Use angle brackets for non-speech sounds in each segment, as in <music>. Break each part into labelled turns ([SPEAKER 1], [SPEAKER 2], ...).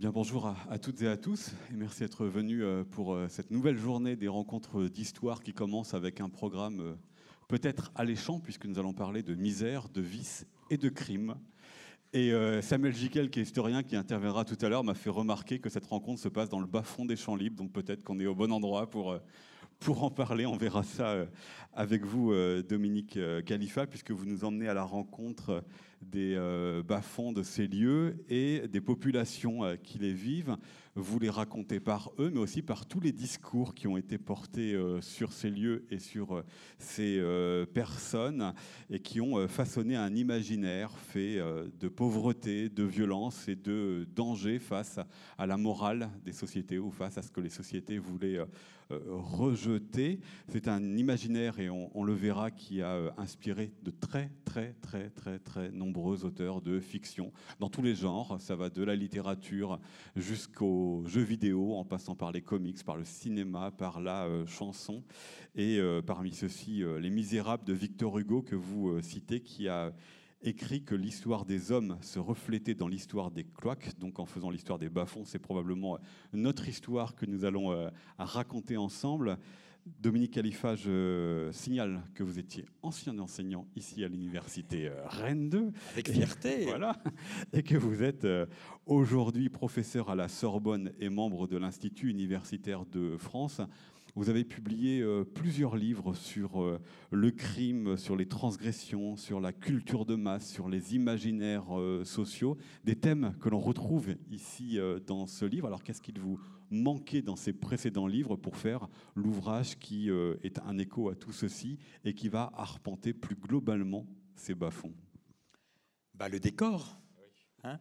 [SPEAKER 1] Bien, bonjour à, toutes et à tous, et merci d'être venus euh, pour euh, cette nouvelle journée des rencontres d'histoire qui commence avec un programme euh, peut-être alléchant, puisque nous allons parler de misère, de vice et de crime. Et Samuel Giquel, qui est historien, qui interviendra tout à l'heure, m'a fait remarquer que cette rencontre se passe dans le bas-fond des Champs Libres, donc peut-être qu'on est au bon endroit pour, pour en parler. On verra ça avec vous, Dominique Khalifa, puisque vous nous emmenez à la rencontre des euh, bas-fonds de ces lieux et des populations euh, qui les vivent. Vous les racontez par eux, mais aussi par tous les discours qui ont été portés euh, sur ces lieux et sur ces personnes et qui ont façonné un imaginaire fait de pauvreté, de violence et de danger face à la morale des sociétés ou face à ce que les sociétés voulaient rejeter. C'est un imaginaire, et on, on, le verra, qui a inspiré de très, très, très, très, très nombreux nombreux auteurs de fiction dans tous les genres. Ça va de la littérature jusqu'aux jeux vidéo, en passant par les comics, par le cinéma, par la euh, chanson. Et euh, parmi ceux-ci, euh, Les Misérables de Victor Hugo que vous citez, qui a écrit que l'histoire des hommes se reflétait dans l'histoire des cloaques. Donc en faisant l'histoire des bas-fonds, c'est probablement notre histoire que nous allons raconter ensemble. Dominique Khalifa, je signale que vous étiez ancien enseignant ici à l'université euh, Rennes 2.
[SPEAKER 2] Avec fierté.
[SPEAKER 1] voilà. <laughs> Et que vous êtes euh, aujourd'hui professeur à la Sorbonne et membre de l'Institut universitaire de France. Vous avez publié euh, plusieurs livres sur euh, le crime, sur les transgressions, sur la culture de masse, sur les imaginaires euh, sociaux, des thèmes que l'on retrouve ici dans ce livre. Alors qu'est-ce qu'il vous manquait dans ces précédents livres pour faire l'ouvrage qui est un écho à tout ceci et qui va arpenter plus globalement ces bas-fonds?
[SPEAKER 2] Bah, Le décor. Hein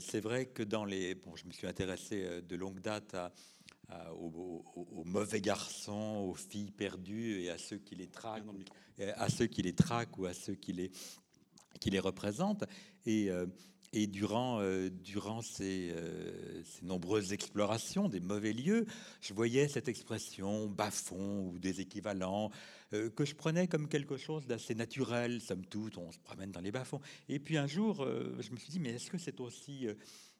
[SPEAKER 2] c'est vrai que dans les... Bon, je me suis intéressé de longue date à, euh, aux, mauvais garçons, aux filles perdues et à ceux qui les traquent, à ceux qui les traquent ou à ceux qui les, qui les représentent. Et, euh, et durant, euh, durant ces, ces, nombreuses explorations des mauvais lieux, je voyais cette expression bas-fond ou des équivalents que je prenais comme quelque chose d'assez naturel, somme toute, on se promène dans les bas-fonds. Et puis un jour, je me suis dit, mais est-ce que c'est aussi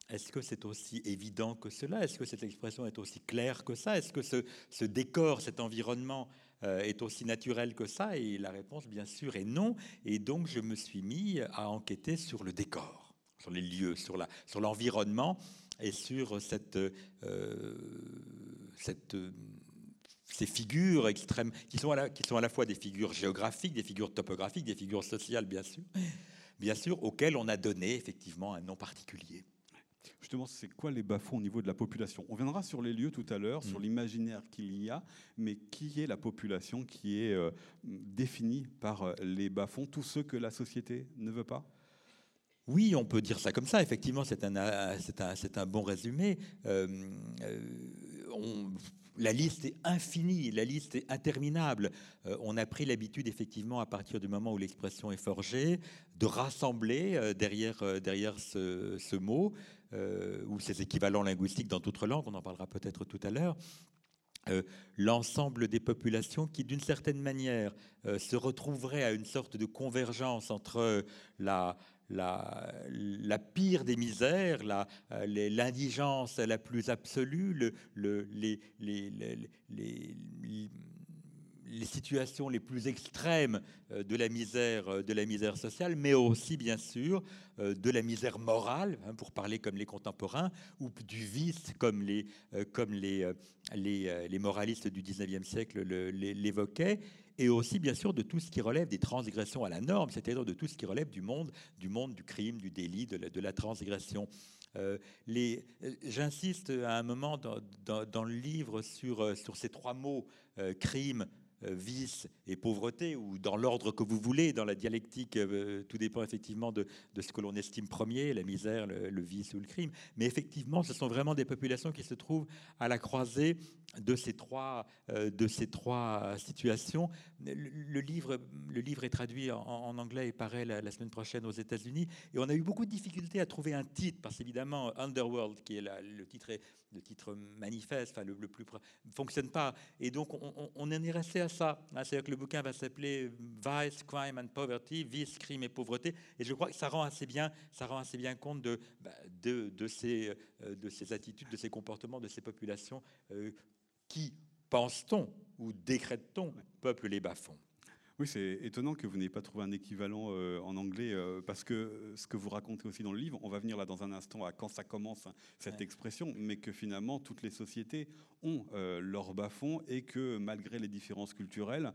[SPEAKER 2] est-ce que c'est aussi évident que cela? Est-ce que cette expression est aussi claire que ça? Est-ce que ce, décor, cet environnement euh, est aussi naturel que ça? Et la réponse, bien sûr, est non. Et donc, je me suis mis à enquêter sur le décor, sur les lieux, sur, l'environnement et sur euh, cette ces figures extrêmes, qui sont, à la, fois des figures géographiques, des figures topographiques, des figures sociales, bien sûr, auxquelles on a donné effectivement un nom particulier.
[SPEAKER 1] Justement, c'est quoi les bas-fonds au niveau de la population? On viendra sur les lieux tout à l'heure, sur mm. l'imaginaire qu'il y a, mais qui est la population qui est euh, définie par euh, les bas-fonds, tous ceux que la société ne veut pas?
[SPEAKER 2] Oui, on peut dire ça comme ça. Effectivement, c'est un, un, bon résumé. Euh, la liste est infinie, la liste est interminable. on a pris l'habitude, effectivement, à partir du moment où l'expression est forgée, de rassembler derrière, derrière ce, ce mot euh, ou ses équivalents linguistiques dans d'autres langues, on en parlera peut-être tout à l'heure, euh, l'ensemble des populations qui, d'une certaine manière, euh, se retrouveraient à une sorte de convergence entre la, la, la pire des misères, l'indigence la, plus absolue, le, le, les, les, les, les situations les plus extrêmes euh, de la misère, euh, de la misère sociale, mais aussi bien sûr euh, de la misère morale, hein, pour parler comme les contemporains, ou du vice comme les, comme les, les, les moralistes du 19e siècle l'évoquaient, et aussi bien sûr de tout ce qui relève des transgressions à la norme, c'est-à-dire de tout ce qui relève du monde, du monde du crime, du délit, de la, transgression. J'insiste à un moment dans, dans, le livre sur, sur ces trois mots, crime, euh, vice et pauvreté, ou dans l'ordre que vous voulez, dans la dialectique, euh, tout dépend effectivement de, ce que l'on estime premier, la misère, le, vice ou le crime. Mais effectivement, ce sont vraiment des populations qui se trouvent à la croisée de ces trois, euh, de ces trois situations, le, livre, le livre est traduit en, anglais et paraît la, semaine prochaine aux États-Unis. Et on a eu beaucoup de difficultés à trouver un titre, parce qu'évidemment, Underworld, qui est le, titre, le titre manifeste, enfin, le, plus ne fonctionne pas. Et donc, on, est resté à ça. Hein, c'est-à-dire que le bouquin va s'appeler Vice, Crime and Poverty, Vice, Crime et Pauvreté. Et je crois que ça rend assez bien, ça rend assez bien compte de, bah, de, de, ces, euh, de ces attitudes, de ces comportements, de ces populations euh, qui, pense-t-on ou décrète-t-on, peuplent les bas-fonds.
[SPEAKER 1] Oui, c'est étonnant que vous n'ayez pas trouvé un équivalent euh, en anglais, parce que ce que vous racontez aussi dans le livre, on va venir là dans un instant à quand ça commence, cette expression, mais que finalement toutes les sociétés ont leurs bas-fonds et que malgré les différences culturelles,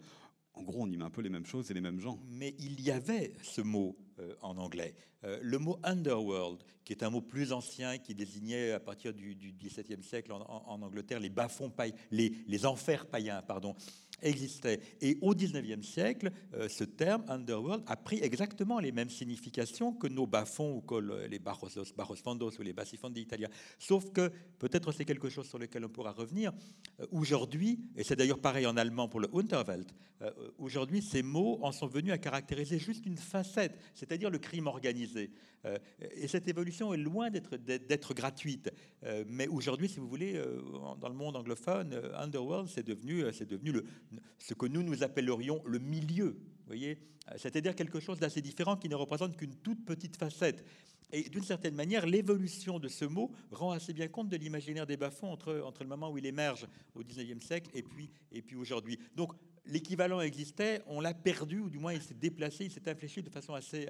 [SPEAKER 1] en gros, on y met un peu les mêmes choses et les mêmes gens.
[SPEAKER 2] Mais il y avait ce mot euh, en anglais. Euh, le mot underworld, qui est un mot plus ancien, qui désignait à partir du, XVIIe siècle en, Angleterre les bas-fonds les, les enfers païens, pardon existait. Et au XIXe siècle, euh, ce terme underworld a pris exactement les mêmes significations que nos bas-fonds ou que les barros, fondos ou les bassifondi italiens. Sauf que, peut-être c'est quelque chose sur lequel on pourra revenir, euh, aujourd'hui, et c'est d'ailleurs pareil en allemand pour le Unterwelt, euh, aujourd'hui ces mots en sont venus à caractériser juste une facette, c'est-à-dire le crime organisé. et cette évolution est loin d'être gratuite. mais aujourd'hui, si vous voulez, dans le monde anglophone, Underworld, c'est devenu, devenu le, ce que nous, nous appellerions le milieu. voyez C'est-à-dire quelque chose d'assez différent qui ne représente qu'une toute petite facette. Et d'une certaine manière, l'évolution de ce mot rend assez bien compte de l'imaginaire des bas-fonds entre, entre le moment où il émerge au XIXe siècle et puis, et puis aujourd'hui. Donc l'équivalent existait, on l'a perdu, ou du moins il s'est déplacé, il s'est infléchi de façon assez,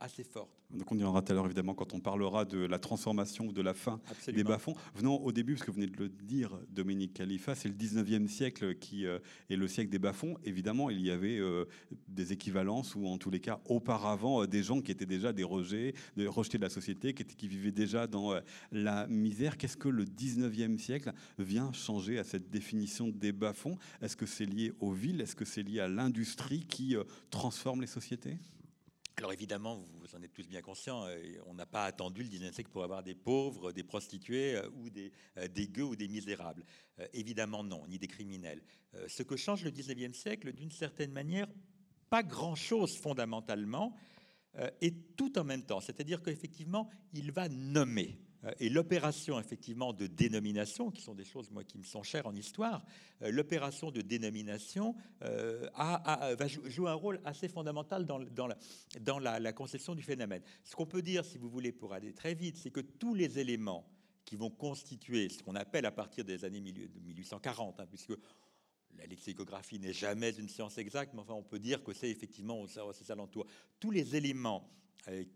[SPEAKER 2] assez forte.
[SPEAKER 1] Donc on y reviendra tout à l'heure évidemment quand on parlera de la transformation ou de la fin des bas-fonds. Venons au début, parce que vous venez de le dire, Dominique Khalifa, c'est le 19e siècle qui euh, est le siècle des bas-fonds. Évidemment, il y avait euh, des équivalences, ou en tous les cas, auparavant, euh, des gens qui étaient déjà des rejetés, rejetés de la société, qui, étaient, qui vivaient déjà dans la misère. Qu'est-ce que le 19e siècle vient changer à cette définition des bas-fonds? Est-ce que c'est lié au est-ce que c'est lié à l'industrie qui euh, transforme les sociétés?
[SPEAKER 2] Alors évidemment, vous en êtes tous bien conscients, euh, on n'a pas attendu le 19e siècle pour avoir des pauvres, des prostituées euh, ou des, gueux ou des misérables. Évidemment non, ni des criminels. Ce que change le 19e siècle, d'une certaine manière, pas grand-chose fondamentalement, et tout en même temps. C'est-à-dire qu'effectivement, il va nommer. Euh, et l'opération effectivement de dénomination, qui sont des choses moi qui me sont chères en histoire, euh, l'opération de dénomination euh, a, va jouer un rôle assez fondamental dans, la, conception du phénomène. Ce qu'on peut dire, si vous voulez, pour aller très vite, c'est que tous les éléments qui vont constituer ce qu'on appelle à partir des années 1840, hein, puisque la lexicographie n'est jamais une science exacte, mais enfin on peut dire que c'est effectivement aux, aux alentours. Tous les éléments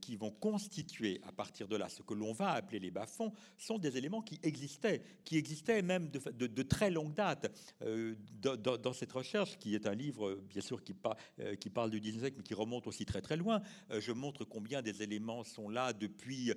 [SPEAKER 2] qui vont constituer à partir de là ce que l'on va appeler les bas-fonds sont des éléments qui existaient, qui existaient même de, très longue date. Euh, dans, cette recherche, qui est un livre, bien sûr, qui, euh, parle du 19 siècle, mais qui remonte aussi très très loin, je montre combien des éléments sont là depuis,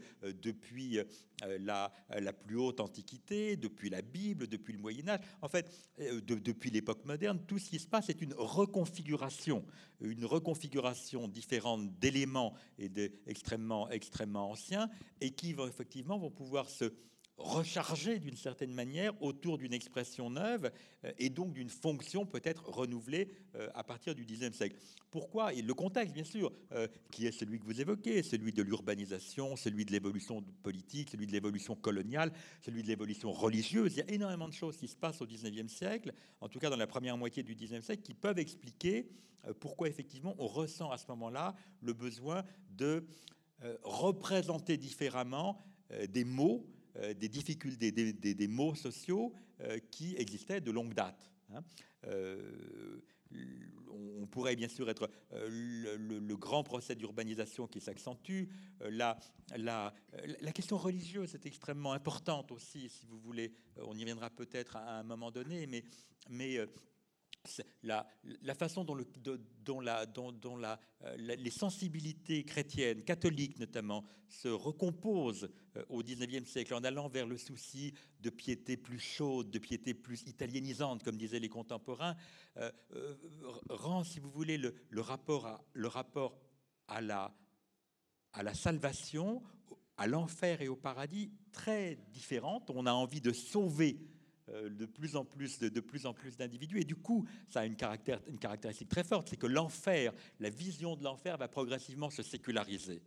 [SPEAKER 2] la, plus haute antiquité, depuis la Bible, depuis le Moyen Âge. En fait, depuis l'époque moderne, tout ce qui se passe est une reconfiguration, une reconfiguration différente d'éléments et extrêmement, extrêmement anciens et qui effectivement vont pouvoir se recharger d'une certaine manière autour d'une expression neuve euh, et donc d'une fonction peut-être renouvelée euh, à partir du Xe siècle. Pourquoi? Le contexte, bien sûr, euh, qui est celui que vous évoquez, celui de l'urbanisation, celui de l'évolution politique, celui de l'évolution coloniale, celui de l'évolution religieuse. Il y a énormément de choses qui se passent au XIXe siècle, en tout cas dans la première moitié du XIXe siècle, qui peuvent expliquer pourquoi effectivement on ressent à ce moment-là le besoin de euh, représenter différemment euh, des mots, euh, des difficultés, des, mots sociaux qui existaient de longue date. Hein. on pourrait bien sûr être le, grand procès d'urbanisation qui s'accentue. La, la, la, question religieuse est extrêmement importante aussi, si vous voulez. On y viendra peut-être à un moment donné, mais, mais la, façon dont, euh, les sensibilités chrétiennes, catholiques notamment, se recomposent euh, au XIXe siècle en allant vers le souci de piété plus chaude, de piété plus italianisante, comme disaient les contemporains, euh, rend, si vous voulez, le, rapport, à, le rapport à, la, à la salvation, à l'enfer et au paradis très différent. On a envie de sauver de plus en plus de, plus en plus d'individus. Et du coup, ça a une, caractéristique très forte, c'est que l'enfer, la vision de l'enfer va progressivement se séculariser.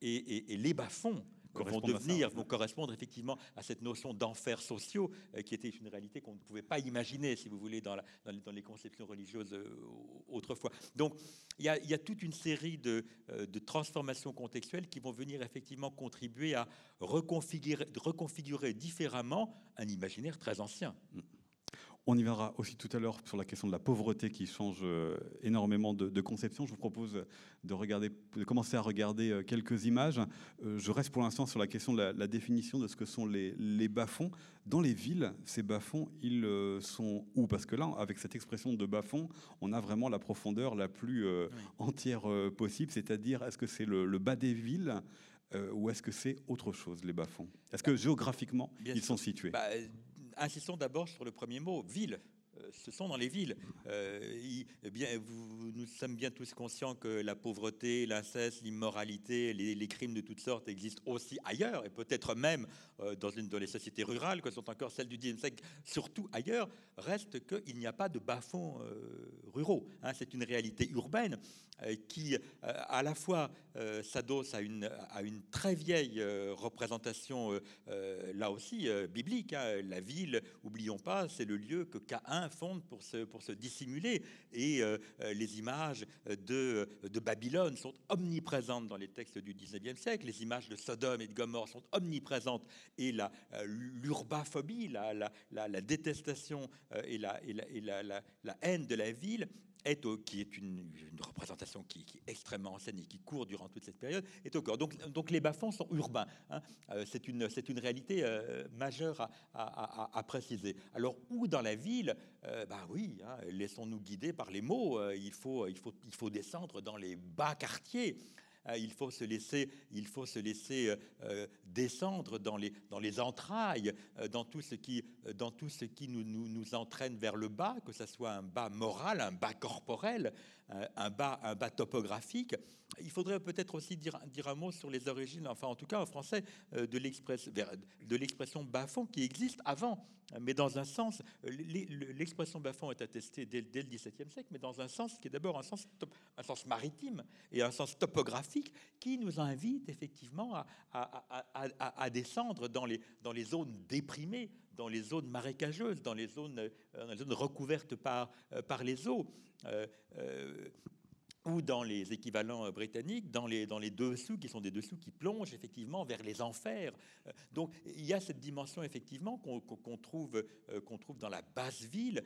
[SPEAKER 2] et, et, les bas-fonds vont devenir, vont correspondre effectivement à cette notion d'enfer sociaux euh, qui était une réalité qu'on ne pouvait pas imaginer, si vous voulez, dans, la, dans, les conceptions religieuses euh, autrefois. Donc, il y, a, il y, a, toute une série de, euh, de, transformations contextuelles qui vont venir effectivement contribuer à reconfigurer, reconfigurer différemment un imaginaire très ancien. Mm.
[SPEAKER 1] On y viendra aussi tout à l'heure sur la question de la pauvreté qui change euh, énormément de, conception. Je vous propose de, regarder, de commencer à regarder euh, quelques images. Euh, je reste pour l'instant sur la question de la, définition de ce que sont les, les bas-fonds. Dans les villes, ces bas-fonds, ils sont où? Parce que là, avec cette expression de bas-fond, on a vraiment la profondeur la plus entière possible. C'est-à-dire, est-ce que c'est le, bas des villes ou est-ce que c'est autre chose, les bas-fonds? Est-ce que géographiquement, ils sont situés?
[SPEAKER 2] Bah, insistons d'abord sur le premier mot, ville. Euh, ce sont dans les villes. Euh, eh bien, nous sommes bien tous conscients que la pauvreté, l'inceste, l'immoralité, les, crimes de toutes sortes existent aussi ailleurs, et peut-être même euh, dans, une, dans les sociétés rurales, que sont encore celles du 10 siècle, surtout ailleurs, reste qu'il n'y a pas de bas-fonds ruraux. Hein. C'est une réalité urbaine qui, à la fois, s'adosse à une, à une très vieille représentation, là aussi, biblique. Hein. La ville, oublions pas, c'est le lieu que Caïn fonde pour se, dissimuler. Et euh, euh, les images de, de, Babylone sont omniprésentes dans les textes du 19e siècle. Les images de Sodome et de Gomorre sont omniprésentes. Et euh, l'urbaphobie, la, la, la, détestation et, la haine de la ville est qui est une, représentation qui, est extrêmement ancienne et qui court durant toute cette période, est au corps. Donc, donc les bas-fonds sont urbains. Hein. Euh, c'est une, une réalité euh, majeure à, préciser. Alors, où dans la ville euh, Bah oui, hein, laissons-nous guider par les mots. il, faut, il, faut, il faut descendre dans les bas quartiers. Euh, il faut se laisser, il faut se laisser euh, euh, descendre dans les, dans les entrailles, dans tout ce qui, dans tout ce qui nous, nous, nous entraîne vers le bas, que ce soit un bas moral, un bas corporel, un bas, un bas topographique. Il faudrait peut-être aussi dire, un mot sur les origines, enfin en tout cas en français, de l'expression bas-fond qui existe avant mais dans un sens, l'expression bas-fond est attestée dès, le XVIIe siècle, mais dans un sens qui est d'abord un sens, maritime et un sens topographique qui nous invite effectivement à, descendre dans les zones déprimées, dans les zones marécageuses, dans les zones, euh, recouvertes par, euh, par les eaux. Euh, ou dans les équivalents britanniques, dans les, dessous, qui sont des dessous qui plongent effectivement vers les enfers. Donc il y a cette dimension effectivement qu'on trouve, qu'on trouve dans la basse ville,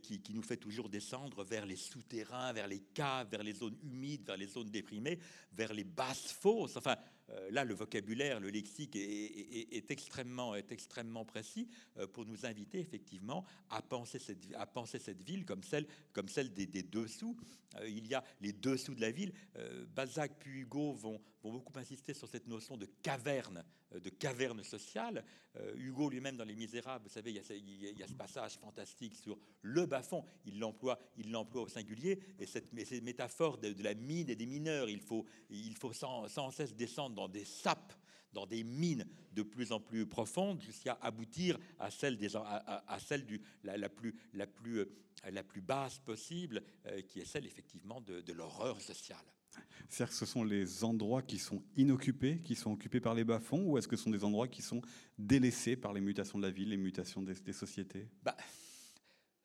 [SPEAKER 2] qui, nous fait toujours descendre vers les souterrains, vers les caves, vers les zones humides, vers les zones déprimées, vers les basses fosses. Là, le vocabulaire, le lexique est, extrêmement, est extrêmement précis euh, pour nous inviter effectivement à penser cette, à penser cette ville comme celle, comme celle des, dessous. Euh, il y a les dessous de la ville. Balzac puis Hugo vont, vont beaucoup insister sur cette notion de caverne, de caverne sociale. Hugo lui-même dans Les Misérables, vous savez, il y, a, ce passage fantastique sur le bas-fond. Il l'emploie, il l'emploie au singulier. Et cette, métaphore de, la mine et des mineurs, il faut, sans, cesse descendre dans des sapes, dans des mines de plus en plus profondes, jusqu'à aboutir à celle, euh, la plus basse possible, euh, qui est celle effectivement de, l'horreur sociale.
[SPEAKER 1] C'est-à-dire que ce sont les endroits qui sont inoccupés, qui sont occupés par les bas-fonds, ou est-ce que ce sont des endroits qui sont délaissés par les mutations de la ville, les mutations des, des sociétés?
[SPEAKER 2] Bah,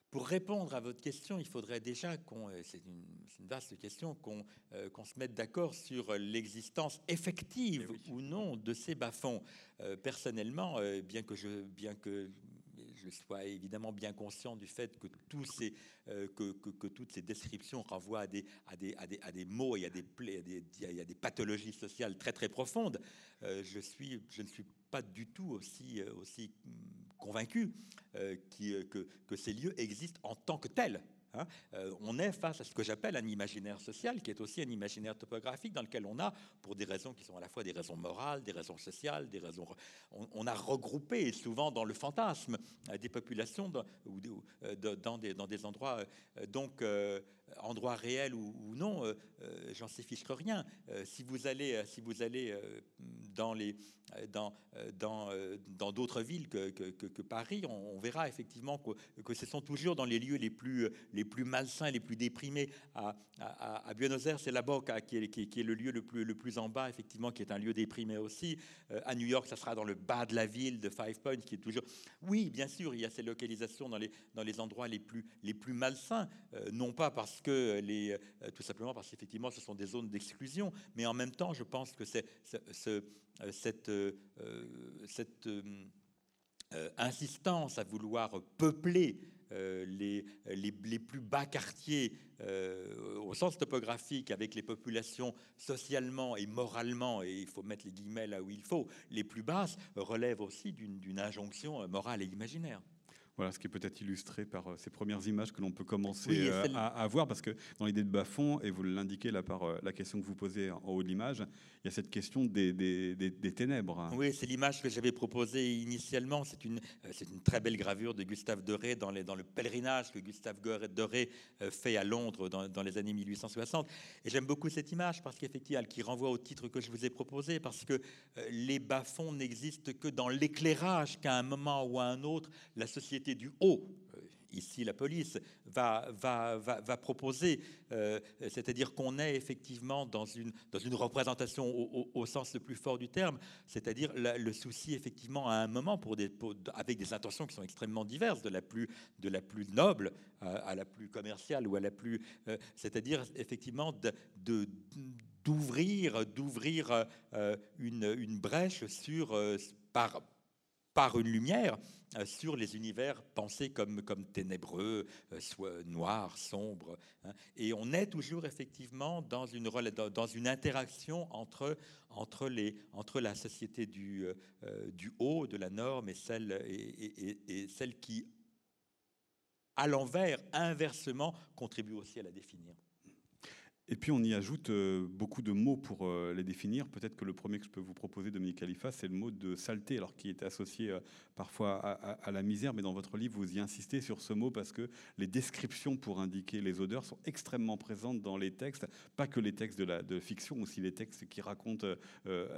[SPEAKER 2] pour répondre à votre question, il faudrait déjà qu'on, euh, c'est une, vaste question, qu'on euh, qu'on se mette d'accord sur l'existence effective eh ou non de ces bas-fonds. Euh, personnellement, bien que je, bien que je sois évidemment bien conscient du fait que, que, toutes ces descriptions renvoient à des, à et à des, des, à des pathologies sociales très très profondes. je, suis, je ne suis pas du tout aussi, convaincu euh, euh, que, que, ces lieux existent en tant que tels. Hein. on est face à ce que j'appelle un imaginaire social, qui est aussi un imaginaire topographique, dans lequel on a, pour des raisons qui sont à la fois des raisons morales, des raisons sociales, des raisons... On, a regroupé souvent dans le fantasme des populations dans, dans des endroits donc endroit réel ou, non, euh, euh, j'en sais rien. Euh, si vous allez, si vous allez dans les dans dans dans d'autres villes que, que, Paris, on, verra effectivement que, que, ce sont toujours dans les lieux les plus les plus malsains, les plus déprimés. À, à, Buenos Aires, c'est la Boca qui est, qui, est, le lieu le plus le plus en bas, effectivement, qui est un lieu déprimé aussi. à New York, ça sera dans le bas de la ville de Five Points, qui est toujours. Oui, bien sûr, il y a ces localisations dans les dans les endroits les plus les plus malsains, non pas parce que les, euh, tout simplement parce qu'effectivement ce sont des zones d'exclusion, mais en même temps je pense que euh, cette, euh, insistance à vouloir peupler les, plus bas quartiers au sens topographique avec les populations socialement et moralement, et il faut mettre les guillemets là où il faut, les plus basses, relève aussi d'une injonction morale et imaginaire.
[SPEAKER 1] Voilà, ce qui est peut-être illustré par euh, ces premières images que l'on peut commencer euh, à, voir, parce que dans l'idée de Bafon, et vous l'indiquez là par euh, la question que vous posez en haut de l'image, il y a cette question des, des, ténèbres.
[SPEAKER 2] Oui, c'est l'image que j'avais proposée initialement. C'est une, c'est une très belle gravure de Gustave Doré dans, les, dans le pèlerinage que Gustave Doré fait à Londres dans, dans les années 1860. Et j'aime beaucoup cette image parce qu'effectivement, qui renvoie au titre que je vous ai proposé, parce que les bas-fonds n'existent que dans l'éclairage qu'à un moment ou à un autre, la société du haut, euh, ici la police, va, proposer, euh, c'est-à-dire qu'on est effectivement dans une, représentation au, sens le plus fort du terme, c'est-à-dire le souci effectivement à un moment, avec des intentions qui sont extrêmement diverses, de la plus, noble à, la plus commerciale ou à la plus... Euh, c'est-à-dire effectivement d'ouvrir d'ouvrir une, une, brèche sur par par une lumière euh, sur les univers pensés comme, comme ténébreux, euh, soit noirs, sombres. Hein. Et on est toujours effectivement dans une, dans une interaction entre, entre, les, entre la société du, euh, du haut, de la norme, et celle, et, et celle qui, à l'envers, inversement, contribue aussi à la définir.
[SPEAKER 1] Et puis on y ajoute euh, beaucoup de mots pour euh, les définir. Peut-être que le premier que je peux vous proposer, Dominique Khalifa, c'est le mot de saleté, alors qui est associé euh, parfois à, la misère, mais dans votre livre, vous y insistez sur ce mot parce que les descriptions pour indiquer les odeurs sont extrêmement présentes dans les textes, pas que les textes de, la, de fiction, aussi les textes qui racontent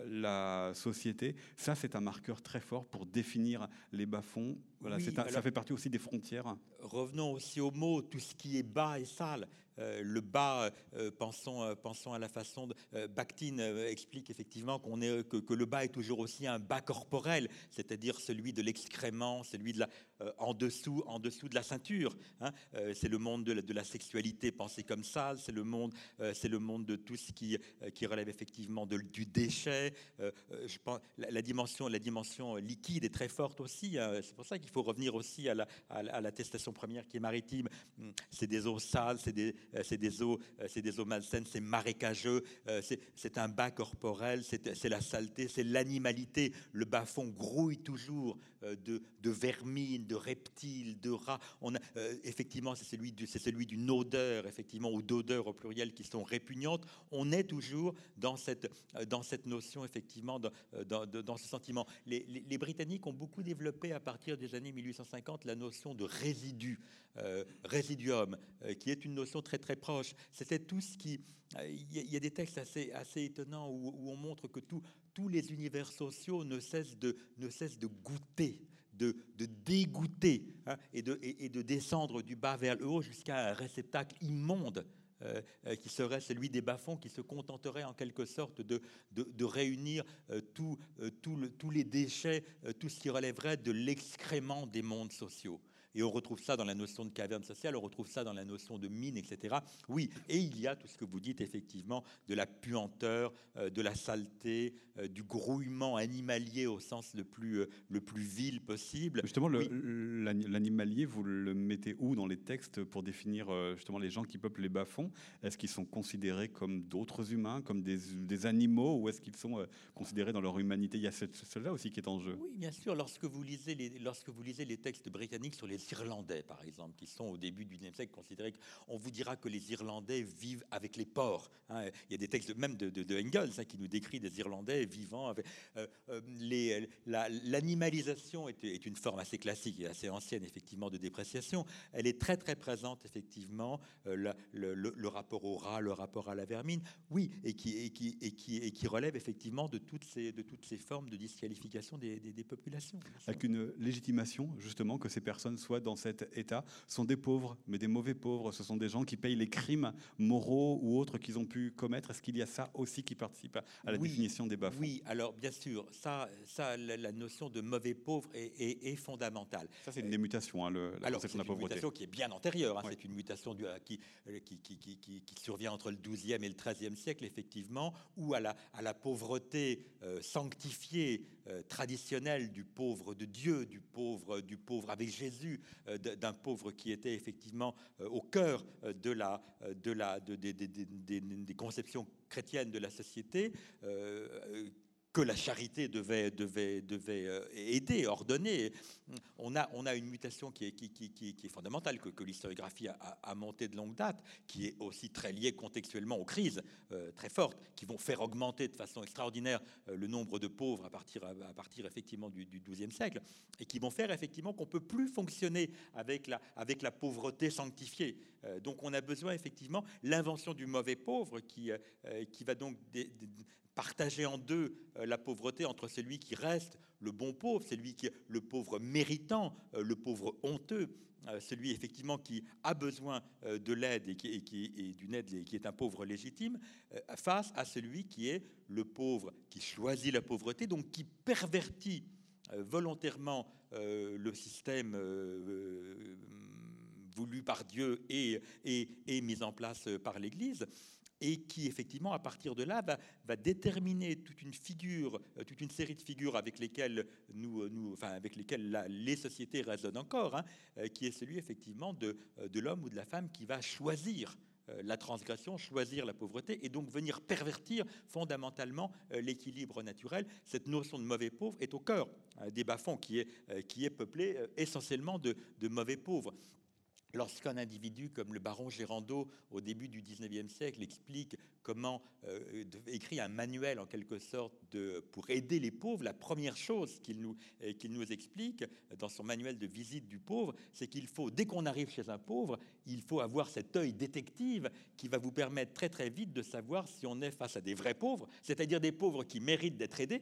[SPEAKER 1] la société. Ça, c'est un marqueur très fort pour définir les bas-fonds. Voilà, ça fait partie aussi des frontières.
[SPEAKER 2] Revenons aussi au mot, tout ce qui est bas et sale. Euh, le bas, euh, pensons, euh, pensons, à la façon de Bakhtin explique effectivement qu'on est que, le bas est toujours aussi un bas corporel, c'est-à-dire celui de l'excrément, celui de la en dessous, en dessous de la ceinture. Hein. c'est le monde de la, sexualité pensé comme ça, c'est le monde, c'est le monde de tout ce qui qui relève effectivement de, du déchet. je pense la, dimension, la dimension liquide est très forte aussi. Hein. c'est pour ça qu'il faut revenir aussi à la, à l'attestation première qui est maritime. Hum, c'est des eaux sales, c'est des, euh, c'est des eaux, euh, c'est des eaux malsaines, c'est marécageux, euh, c'est un bas corporel, c'est la saleté, c'est l'animalité. Le bas fond grouille toujours de, de, vermine, de reptiles, de rats. Effectivement, c'est celui, d'une odeur, effectivement, ou d'odeurs au pluriel qui sont répugnantes. On est toujours dans cette, dans cette notion, effectivement, dans, ce sentiment. Les, Britanniques ont beaucoup développé à partir des années 1850 la notion de résidu, résiduum, qui est une notion très proche. C'était tout ce qui... Il y, a des textes assez, étonnants où, on montre que tous les univers sociaux ne cessent de, goûter, de, dégoûter hein, et, de, descendre du bas vers le haut jusqu'à un réceptacle immonde. Euh, euh, qui serait celui des bas-fonds, qui se contenterait en quelque sorte de, réunir euh, tous les déchets, tout ce qui relèverait de l'excrément des mondes sociaux. Et on retrouve ça dans la notion de caverne sociale, on retrouve ça dans la notion de mine, etc. Oui, et il y a tout ce que vous dites effectivement de la puanteur, euh, de la saleté, euh, du grouillement animalier au sens le plus, euh, le plus vil possible.
[SPEAKER 1] Justement, l'animalier, vous le mettez où dans les textes pour définir justement les gens qui peuplent les bas-fonds? Est-ce qu'ils sont considérés comme d'autres humains, comme des, des animaux, ou est-ce qu'ils sont considérés dans leur humanité? Il y a cela aussi qui est en jeu.
[SPEAKER 2] Oui, bien sûr. Lorsque vous lisez les, lorsque vous lisez les textes britanniques sur les Irlandais, par exemple, qui sont au début du XIXe siècle considérés. On vous dira que les Irlandais vivent avec les porcs. Hein. Il y a des textes même de, de, Engels hein, qui nous décrit des Irlandais vivant avec euh, euh, les, l'animalisation est, une forme assez classique et assez ancienne effectivement de dépréciation. Elle est très très présente effectivement. le, le, rapport au rat, le rapport à la vermine, oui, et qui, et qui, et qui, et qui relève effectivement de toutes ces, de toutes ces formes de disqualification des, des, populations.
[SPEAKER 1] Avec une légitimation justement que ces personnes soient dans cet état sont des pauvres, mais des mauvais pauvres. Ce sont des gens qui payent les crimes moraux ou autres qu'ils ont pu commettre. Est-ce qu'il y a ça aussi qui participe à la définition des bas
[SPEAKER 2] Oui, alors bien sûr, ça, ça la, notion de mauvais pauvre est, fondamentale.
[SPEAKER 1] Ça, c'est une démutation, hein, le,
[SPEAKER 2] la alors, c'est une mutation qui est bien antérieure. Hein. C'est une mutation du, qui, qui, qui, qui, survient entre le XIIe et le XIIIe siècle, effectivement, où à la, à la pauvreté euh, sanctifiée euh, traditionnelle du pauvre de Dieu, du pauvre, du pauvre avec Jésus, euh, d'un pauvre qui était effectivement au cœur de la, de la, de, des conceptions chrétiennes de la société que la charité devait, devait, devait euh, aider, ordonner. On a, une mutation qui est, fondamentale, que, l'historiographie a, a, monté de longue date, qui est aussi très liée contextuellement aux crises euh, très fortes, qui vont faire augmenter de façon extraordinaire euh, le nombre de pauvres à partir, effectivement du, XIIe siècle, et qui vont faire effectivement qu'on peut plus fonctionner avec la, pauvreté sanctifiée. donc on a besoin effectivement l'invention du mauvais pauvre qui va donc partager en deux euh, la pauvreté entre celui qui reste le bon pauvre, celui qui est le pauvre méritant, euh, le pauvre honteux, euh, celui effectivement qui a besoin de l'aide et, qui, d'une aide qui est un pauvre légitime, face à celui qui est le pauvre qui choisit la pauvreté, donc qui pervertit volontairement le système voulu par Dieu et mis en place par l'Église et qui effectivement à partir de là va, déterminer toute une figure, euh, toute une série de figures avec lesquelles nous, euh, enfin avec lesquelles les sociétés résonnent encore, hein, euh, qui est celui effectivement de, l'homme ou de la femme qui va choisir la transgression, choisir la pauvreté et donc venir pervertir fondamentalement l'équilibre naturel. Cette notion de mauvais pauvre est au cœur des bas-fonds qui est, qui est peuplé essentiellement de mauvais pauvres. Lorsqu'un individu comme le baron Gérando, au début du 19e siècle, explique comment euh, écrit un manuel en quelque sorte pour aider les pauvres, la première chose qu'il nous, euh, qu'il nous explique dans son manuel de visite du pauvre, c'est qu'il faut, dès qu'on arrive chez un pauvre, il faut avoir cet œil détective qui va vous permettre très très vite de savoir si on est face à des vrais pauvres, c'est-à-dire des pauvres qui méritent d'être aidés,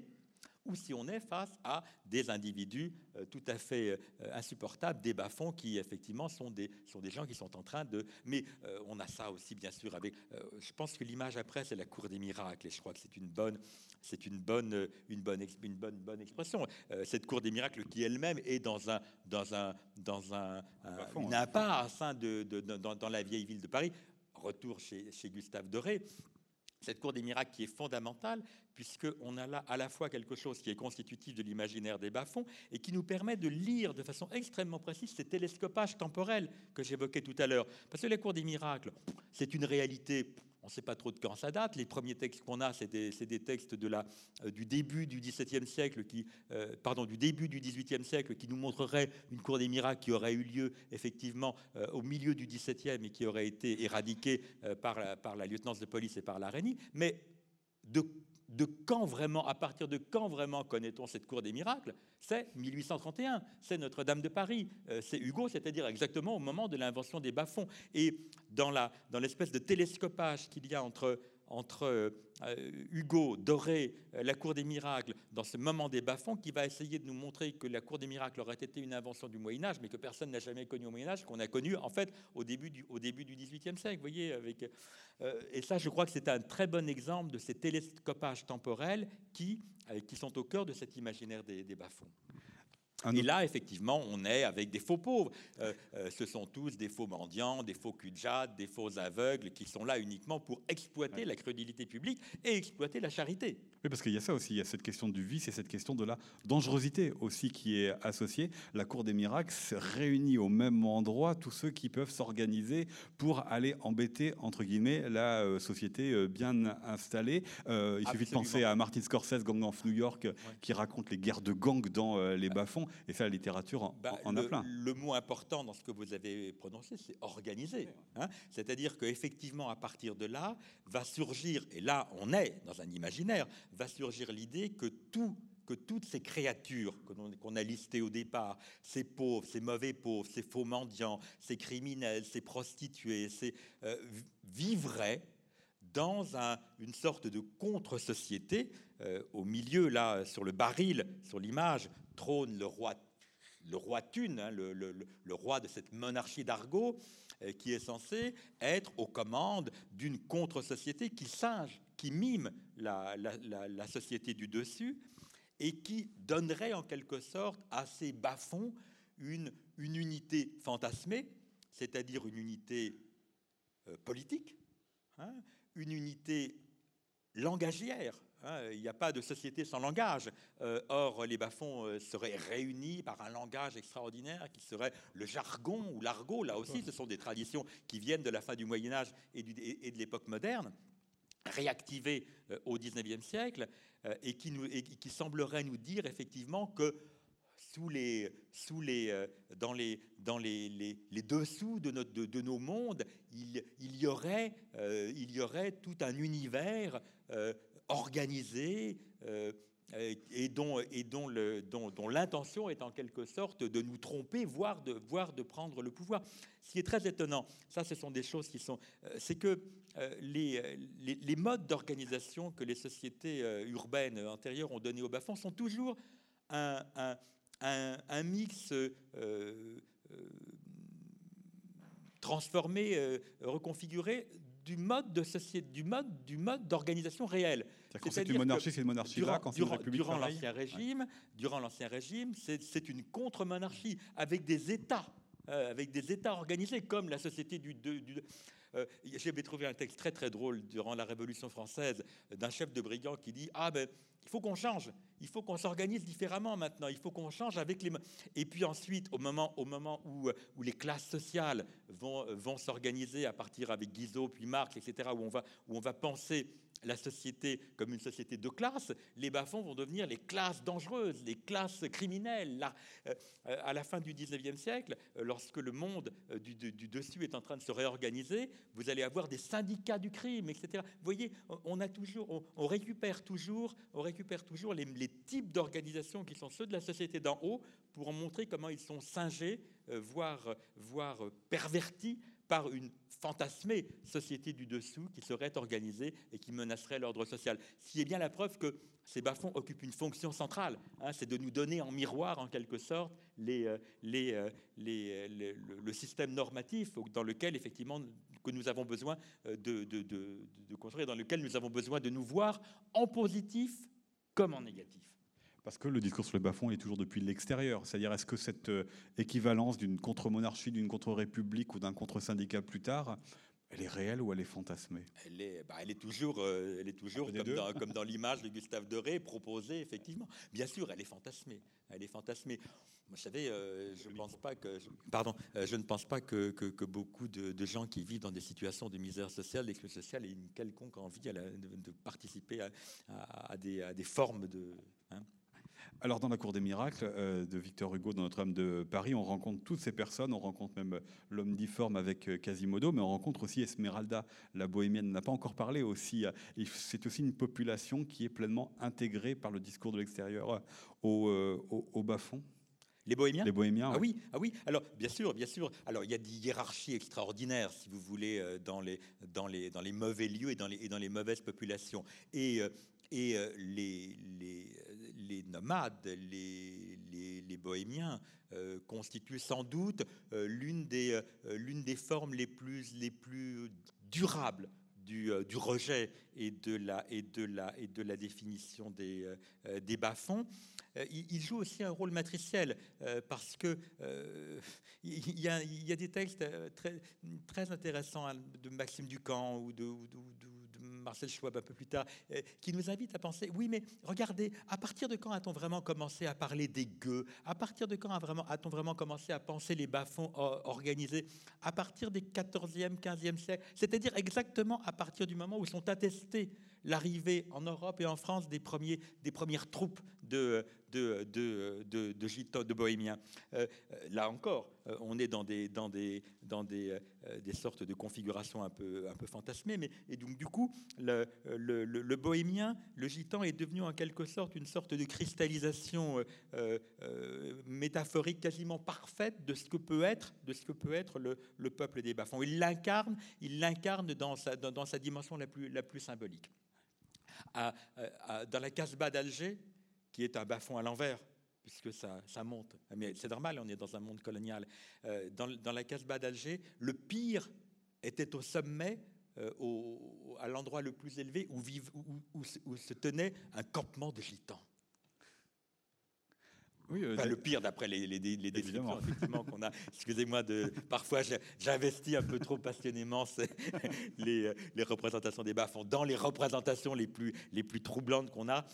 [SPEAKER 2] ou si on est face à des individus euh, tout à fait euh, insupportables, des bas-fonds qui effectivement sont des, sont des gens qui sont en train de... Mais euh, on a ça aussi bien sûr avec... je pense que l'image après c'est la cour des miracles et je crois que c'est une bonne, c'est une bonne, une bonne, une bonne, bonne expression. cette cour des miracles qui elle-même est dans un, dans un, dans un, une impasse hein, de, de, dans, dans, la vieille ville de Paris. Retour chez, chez Gustave Doré cette cour des miracles qui est fondamentale, puisqu'on a là à la fois quelque chose qui est constitutif de l'imaginaire des bas-fonds et qui nous permet de lire de façon extrêmement précise ces télescopages temporels que j'évoquais tout à l'heure. Parce que la cour des miracles, c'est une réalité on ne sait pas trop de quand ça date. Les premiers textes qu'on a, c'est des, textes de la, euh, du début du XVIIe siècle, qui, euh, pardon, du début du XVIIIe siècle, qui nous montreraient une cour des miracles qui aurait eu lieu effectivement euh, au milieu du XVIIe et qui aurait été éradiquée par, la, la lieutenance de police et par l'araignée. Mais de de quand vraiment, à partir de quand vraiment connaît-on cette cour des miracles? C'est 1831, c'est Notre-Dame de Paris, euh, c'est Hugo, c'est-à-dire exactement au moment de l'invention des bas-fonds. Et dans l'espèce dans de télescopage qu'il y a entre entre euh, Hugo, Doré, euh, la Cour des miracles, dans ce moment des bas-fonds, qui va essayer de nous montrer que la Cour des miracles aurait été une invention du Moyen Âge, mais que personne n'a jamais connu au Moyen Âge, qu'on a connu en fait au début du, XVIIIe siècle. Voyez, euh, et ça, je crois que c'est un très bon exemple de ces télescopages temporels qui, qui sont au cœur de cet imaginaire des, des bas-fonds. Et là, effectivement, on est avec des faux pauvres. Euh, euh, ce sont tous des faux mendiants, des faux cul des faux aveugles qui sont là uniquement pour exploiter la crédulité publique et exploiter la charité.
[SPEAKER 1] Oui, parce qu'il y a ça aussi, il y a cette question du vice et cette question de la dangerosité aussi qui est associée. La Cour des miracles réunit au même endroit tous ceux qui peuvent s'organiser pour aller embêter, entre guillemets, la euh, société bien installée. il suffit de penser à Martin Scorsese, Gang of New York, qui raconte les guerres de gangs dans les bas-fonds Et ça, la littérature en,
[SPEAKER 2] bah,
[SPEAKER 1] a plein.
[SPEAKER 2] Le mot important dans ce que vous avez prononcé, c'est organiser. Hein. C'est-à-dire qu'effectivement, à partir de là, va surgir, et là, on est dans un imaginaire, va surgir l'idée que tout que toutes ces créatures qu'on a listées au départ, ces pauvres, ces mauvais pauvres, ces faux mendiants, ces criminels, ces prostituées, ces, euh, vivraient dans une sorte de contre-société. Euh, au milieu, là, sur le baril, sur l'image, trône le roi, le roi Thune, hein, le, roi de cette monarchie d'Argot, euh, qui est censé être aux commandes d'une contre-société qui singe, qui mime la, la société du dessus et qui donnerait en quelque sorte à ces bas-fonds une, une unité fantasmée, c'est-à-dire une unité euh, politique, hein, une unité langagière. Hein. il n'y a pas de société sans langage. Euh, or, les bas-fonds euh, seraient réunis par un langage extraordinaire qui serait le jargon ou l'argot. Là aussi, ce sont des traditions qui viennent de la fin du Moyen Âge et, de l'époque moderne réactivées au XIXe siècle. Euh, et qui, nous, semblerait nous dire effectivement que sous les, sous les, euh, dans, les, dans les, les, dessous de, nos mondes, il, y aurait, euh, il y aurait tout un univers organisé et dont, et dont, l'intention est en quelque sorte de nous tromper, voire de, prendre le pouvoir. Ce qui est très étonnant, ça ce sont des choses qui sont... c'est que euh, les, modes d'organisation que les sociétés euh, urbaines antérieures ont donné au bas sont toujours un, mix euh, transformé, reconfiguré du mode de société, du mode, du mode d'organisation réel.
[SPEAKER 1] C'est une monarchie, c'est une monarchie
[SPEAKER 2] durant,
[SPEAKER 1] là, quand durant,
[SPEAKER 2] durant l'ancien régime, durant l'ancien régime, c'est une contre-monarchie avec des États, avec des États organisés comme la société du, du euh, J'avais trouvé un texte très très drôle durant la Révolution française d'un chef de brigand qui dit Ah ben, il faut qu'on change, il faut qu'on s'organise différemment maintenant, il faut qu'on change avec les. Et puis ensuite, au moment, au moment où, où les classes sociales vont, vont s'organiser à partir avec Guizot, puis Marx, etc., où on va, où on va penser la société comme une société de classe, les bas-fonds vont devenir les classes dangereuses, les classes criminelles. Là, euh, à la fin du 19e siècle, euh, lorsque le monde euh, du, dessus est en train de se réorganiser, vous allez avoir des syndicats du crime, etc. Vous voyez, on, a toujours, récupère toujours, on récupère toujours les, types d'organisations qui sont ceux de la société d'en haut pour montrer comment ils sont singés, voire, voire pervertis par une fantasmée société du dessous qui serait organisée et qui menacerait l'ordre social. Ce qui est bien la preuve que ces bas-fonds occupent une fonction centrale, hein, c'est de nous donner en miroir, en quelque sorte, euh, euh, les, le, système normatif dans lequel, effectivement, que nous avons besoin euh, de, de construire, dans lequel nous avons besoin de nous voir en positif comme en négatif.
[SPEAKER 1] Parce que le discours sur les bas-fonds est toujours depuis l'extérieur. C'est-à-dire, est-ce que cette euh, équivalence d'une contre-monarchie, d'une contre-république ou d'un contre-syndicat plus tard, elle est réelle ou elle est fantasmée?
[SPEAKER 2] Elle est, bah, elle est toujours, euh, elle est toujours comme dans, <laughs> comme dans, l'image de Gustave Doré, proposée, effectivement. Bien sûr, elle est fantasmée. Elle est fantasmée. Vous savez, euh, je, pense pas que, pardon, je ne pense pas que, que, beaucoup de, gens qui vivent dans des situations de misère sociale, d'exclusion sociale, aient une quelconque envie de, de, participer à, à, des, à, des, formes de... Hein,
[SPEAKER 1] alors, dans la Cour des miracles euh, de Victor Hugo, dans Notre-Dame de Paris, on rencontre toutes ces personnes. On rencontre même l'homme difforme avec euh, Quasimodo, mais on rencontre aussi Esmeralda, la bohémienne. On n'a pas encore parlé aussi. Euh, c'est aussi une population qui est pleinement intégrée par le discours de l'extérieur au, au, bas-fond.
[SPEAKER 2] Les bohémiens?
[SPEAKER 1] Les bohémiens.
[SPEAKER 2] Ah oui, ah oui. Alors, bien sûr, bien sûr. Alors, il y a des hiérarchies extraordinaires, si vous voulez, dans les, dans les, dans les mauvais lieux et dans les, et dans les mauvaises populations. Et, et les, les les nomades, les, bohémiens, euh, constituent sans doute euh, l'une des, euh, l'une des formes les plus, les plus durables du, rejet et de la, définition des, bas-fonds. Il, joue aussi un rôle matriciel parce que il y, a, des textes très, intéressants hein, de Maxime Ducamp ou de, ou de, Marcel Schwab un peu plus tard, euh, qui nous invite à penser, oui, mais regardez, à partir de quand a-t-on vraiment commencé à parler des gueux? À partir de quand a-t-on vraiment commencé à penser les bas-fonds organisés? À partir des 14e, 15e siècles, c'est-à-dire exactement à partir du moment où sont attestés l'arrivée en Europe et en France des, premiers, des premières troupes de, de, de, de, de, de bohémiens. Euh, là encore, euh, on est dans des, dans des, dans des, euh, des sortes de configurations un peu, un peu fantasmées. Mais, et donc, du coup, le, le, le, bohémien, le gitan est devenu en quelque sorte une sorte de cristallisation métaphorique quasiment parfaite de ce que peut être, de ce que peut être le, le peuple des bas Il l'incarne, il l'incarne dans sa, dans, sa dimension la plus, la plus symbolique. Dans la Casbah d'Alger, qui est un bas-fond à l'envers, puisque ça, monte. Mais c'est normal, on est dans un monde colonial. Euh, dans, la Casbah d'Alger, le pire était au sommet, euh, à l'endroit le plus élevé, où, où, se tenait un campement de gitans. Oui, euh, enfin, le pire d'après les, les, les descriptions effectivement qu'on a. Excusez-moi de parfois j'investis un peu trop passionnément <laughs> les, les, représentations des bas-fonds. Dans les représentations les plus les plus troublantes qu'on a,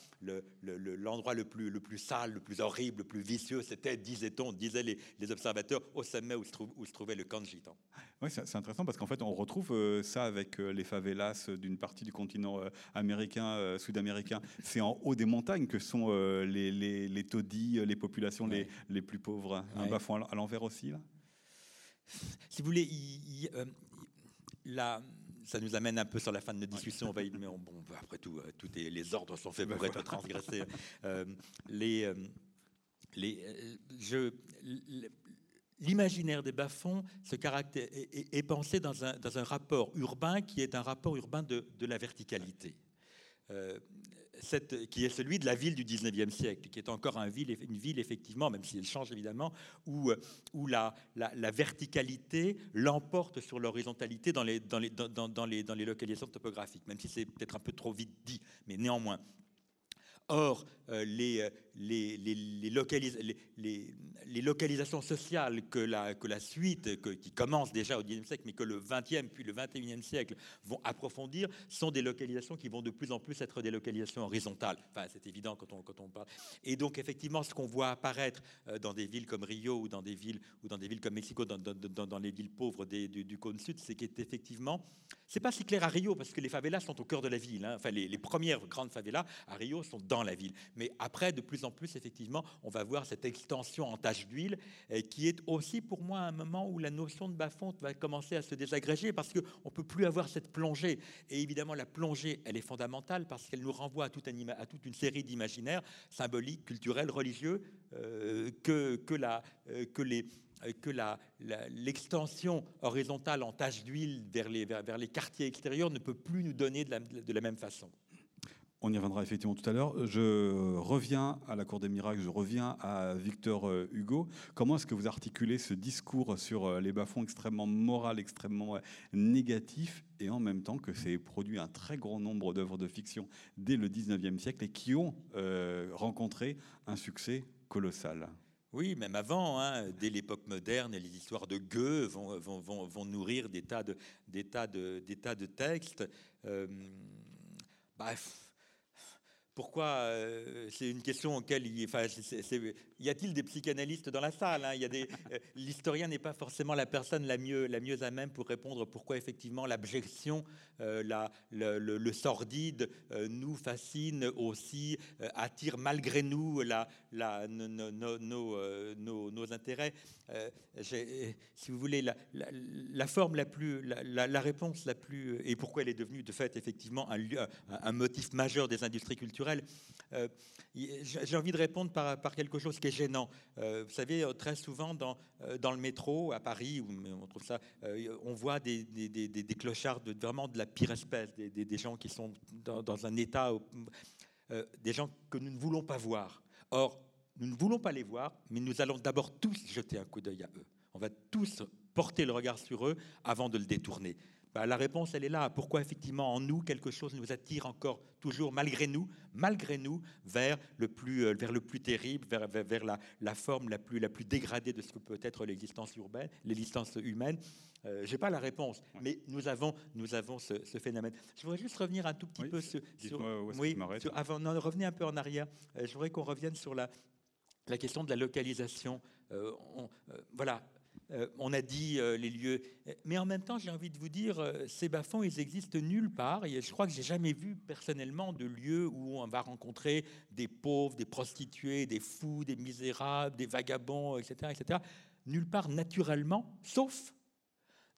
[SPEAKER 2] l'endroit le, le, le, plus le plus sale, le plus horrible, le plus vicieux, c'était disait-on, disaient les, observateurs au sommet où se, trouve, où se trouvait le camp de gitans.
[SPEAKER 1] Oui, c'est intéressant parce qu'en fait on retrouve euh, ça avec euh, les favelas d'une partie du continent américain, sud-américain. C'est en haut des montagnes que sont les, les, les taudis, les populations ouais. les, les, plus pauvres. Un bas-fond à l'envers aussi, là
[SPEAKER 2] Si vous voulez, il, il, euh, la, ça nous amène un peu sur la fin de notre discussion. Ouais. Mais on, <laughs> bon, après tout, euh, tout est, les ordres sont faits pour être transgressés. euh, les, euh, les, je, L'imaginaire des bas-fonds se caractère, est, est, pensé dans un, dans un, rapport urbain qui est un rapport urbain de, de la verticalité. Euh, qui est celui de la ville du 19e siècle, qui est encore une ville, effectivement, même si elle change évidemment, où, où la, verticalité l'emporte sur l'horizontalité dans les, localisations topographiques, même si c'est peut-être un peu trop vite dit, mais néanmoins. Or, euh, les, les, les, localis les, localisations sociales que la, suite, qui commence déjà au XIXe siècle, mais que le XXe puis le XXIe siècle vont approfondir, sont des localisations qui vont de plus en plus être des localisations horizontales. Enfin, c'est évident quand on, quand on parle. Et donc, effectivement, ce qu'on voit apparaître euh, dans des villes comme Rio ou dans des villes, ou dans des villes comme Mexico, dans, les villes pauvres du, du cône sud, c'est qu'effectivement, c'est pas si clair à Rio, parce que les favelas sont au cœur de la ville. Hein. Enfin, les premières grandes favelas à Rio sont dans la ville. Mais après, de plus en plus, effectivement, on va voir cette extension en tache d'huile, euh, qui est aussi pour moi un moment où la notion de bas-fond va commencer à se désagréger, parce qu'on ne peut plus avoir cette plongée. Et évidemment, la plongée, elle est fondamentale, parce qu'elle nous renvoie à toute, une série d'imaginaires symboliques, culturels, religieux, euh, que, que, la, euh, que les que l'extension horizontale en tache d'huile vers les, vers les quartiers extérieurs ne peut plus nous donner de la, de la même façon.
[SPEAKER 1] On y reviendra effectivement tout à l'heure. Je reviens à la Cour des miracles, je reviens à Victor euh, Hugo. Comment est-ce que vous articulez ce discours sur euh, les bas-fonds extrêmement moral, extrêmement euh, négatif, et en même temps que c'est produit un très grand nombre d'œuvres de fiction dès le 19e siècle et qui ont rencontré un succès colossal?
[SPEAKER 2] Oui, même avant, hein, dès l'époque moderne, les histoires de gueux vont, nourrir des tas de, textes. Euh, bref, pourquoi euh, C'est une question auquel il, enfin, c est, c est, y a-t-il des psychanalystes dans la salle hein? Euh, L'historien n'est pas forcément la personne la mieux, la mieux à même pour répondre pourquoi effectivement l'abjection, euh, le, sordide euh, nous fascine aussi, attire malgré nous nos, intérêts. si vous voulez, la, forme la plus, la, réponse la plus, et pourquoi elle est devenue de fait effectivement un, motif majeur des industries culturelles J'ai envie de répondre par, quelque chose qui est gênant. Euh, vous savez, très souvent dans, euh, dans le métro à Paris, on trouve ça, euh, on voit des, clochards vraiment de la pire espèce, des, gens qui sont dans, un état, euh, des gens que nous ne voulons pas voir. Or, nous ne voulons pas les voir, mais nous allons d'abord tous jeter un coup d'œil à eux. On va tous porter le regard sur eux avant de le détourner. Bah, la réponse, elle est là. Pourquoi effectivement en nous quelque chose nous attire encore toujours malgré nous, malgré nous, vers le plus, euh, vers le plus terrible, vers, vers, vers la, la, forme la plus, la plus dégradée de ce que peut être l'existence urbaine, l'existence humaine? Euh, J'ai pas la réponse, ouais. mais nous avons, nous avons ce, ce, phénomène. Je voudrais juste revenir un tout petit
[SPEAKER 1] oui,
[SPEAKER 2] peu sur, sur oui, sur, avant, non, revenez un peu en arrière. Euh, je voudrais qu'on revienne sur la, la question de la localisation. Euh, on, voilà on a dit euh, les lieux, mais en même temps, j'ai envie de vous dire, euh, ces bas-fonds, ils existent nulle part. Et je crois que j'ai jamais vu personnellement de lieu où on va rencontrer des pauvres, des prostituées, des fous, des misérables, des vagabonds, etc., etc. Nulle part naturellement, sauf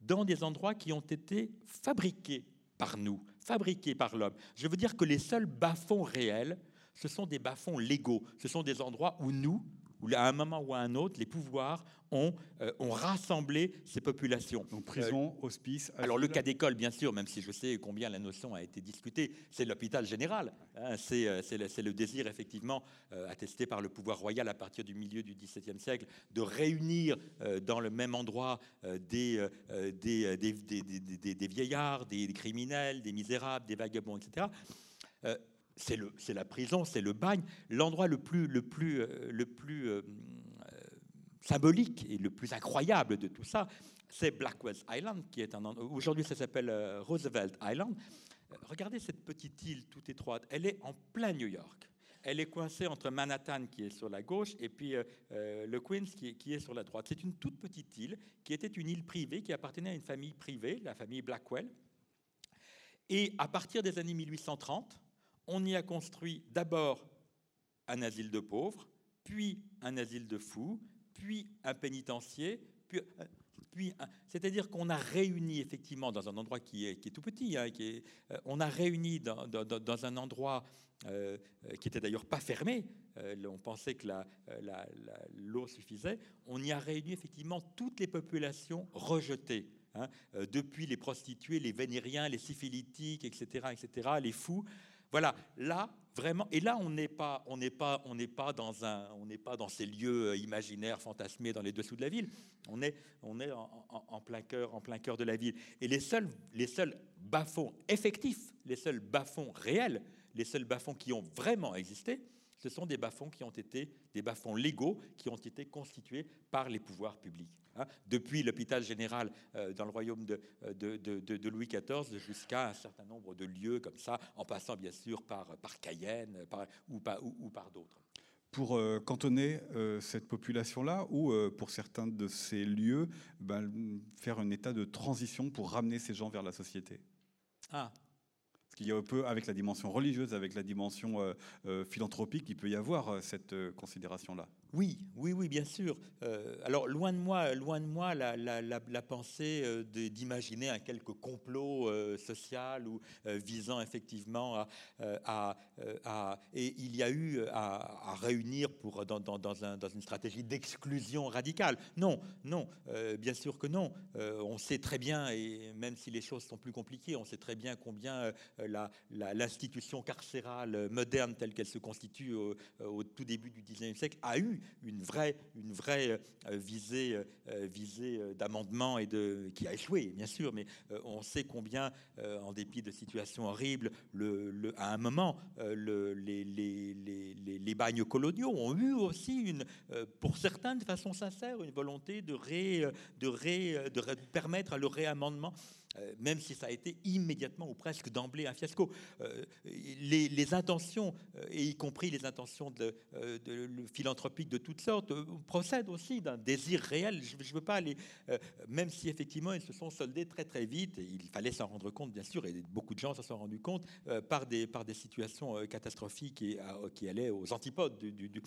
[SPEAKER 2] dans des endroits qui ont été fabriqués par nous, fabriqués par l'homme. Je veux dire que les seuls bas-fonds réels, ce sont des bas-fonds légaux. Ce sont des endroits où nous, où à un moment ou à un autre, les pouvoirs ont, euh, ont rassemblé ces populations.
[SPEAKER 1] Donc prison, euh, hospice.
[SPEAKER 2] Alors le cas d'école, bien sûr, même si je sais combien la notion a été discutée, c'est l'hôpital général. Hein, euh, c'est le, le, désir, effectivement, attesté par le pouvoir royal à partir du milieu du XVIIe siècle, de réunir dans le même endroit des, des, des, des, vieillards, des criminels, des misérables, des vagabonds, etc c'est la prison, c'est le bagne. L'endroit le plus, le plus, euh, le plus euh, symbolique et le plus incroyable de tout ça, c'est Blackwell's Island, qui est un aujourd'hui ça s'appelle euh, Roosevelt Island. Regardez cette petite île toute étroite. Elle est en plein New York. Elle est coincée entre Manhattan, qui est sur la gauche, et puis le Queens, qui qui est sur la droite. C'est une toute petite île qui était une île privée, qui appartenait à une famille privée, la famille Blackwell. Et à partir des années 1830, on y a construit d'abord un asile de pauvres, puis un asile de fous, puis un pénitencier, puis, puis c'est-à-dire qu'on a réuni effectivement dans un endroit qui est, tout petit, hein, euh, on a réuni dans, un endroit euh, qui était d'ailleurs pas fermé, euh, on pensait que l'eau suffisait, on y a réuni effectivement toutes les populations rejetées. Hein, depuis les prostituées, les vénériens, les syphilitiques, etc., etc., les fous, voilà, là, vraiment, et là, on n'est pas, on n'est pas, on n'est pas dans un, on n'est pas dans ces lieux euh, imaginaires, fantasmés dans les dessous de la ville. On est, on est en, plein cœur, en plein cœur de la ville. Et les seuls, les seuls bas-fonds effectifs, les seuls bas-fonds réels, les seuls bas-fonds qui ont vraiment existé, ce sont des bas-fonds qui ont été des bas-fonds légaux qui ont été constitués par les pouvoirs publics. Hein. depuis l'hôpital général euh, dans le royaume de, euh, de, Louis XIV jusqu'à un certain nombre de lieux comme ça, en passant bien sûr par, par Cayenne ou, par, ou, par d'autres.
[SPEAKER 1] Pour euh, cantonner cette population-là ou pour certains de ces lieux, ben, faire un état de transition pour ramener ces gens vers la société?
[SPEAKER 2] Ah,
[SPEAKER 1] qu'il y a un peu, avec la dimension religieuse, avec la dimension euh, euh, philanthropique, il peut y avoir euh, cette considération-là.
[SPEAKER 2] Oui, oui, oui, bien sûr. alors, loin de moi, loin de moi la, pensée d'imaginer un quelque complot social ou visant effectivement à, Et il y a eu à, réunir pour, dans une stratégie d'exclusion radicale. Non, non, bien sûr que non. on sait très bien, et même si les choses sont plus compliquées, on sait très bien combien l'institution carcérale moderne telle qu'elle se constitue au, tout début du 19e siècle a eu une vraie, une vraie euh, visée, euh, visée d'amendement et de, qui a échoué, bien sûr, mais euh, on sait combien, en dépit de situations horribles, le, à un moment, le, les, les, les, les, bagnes coloniaux ont eu aussi, une, pour certains de façon sincère, une volonté de, ré, de, ré, de permettre le réamendement euh, même si ça a été immédiatement ou presque d'emblée un fiasco. Euh, les, intentions, euh, et y compris les intentions philanthropiques de toutes sortes, procèdent aussi d'un désir réel. Je ne veux pas aller, même si effectivement ils se sont soldés très très vite, il fallait s'en rendre compte bien sûr, et beaucoup de gens s'en sont rendus compte, par, des, par des situations catastrophiques qui allaient aux antipodes du,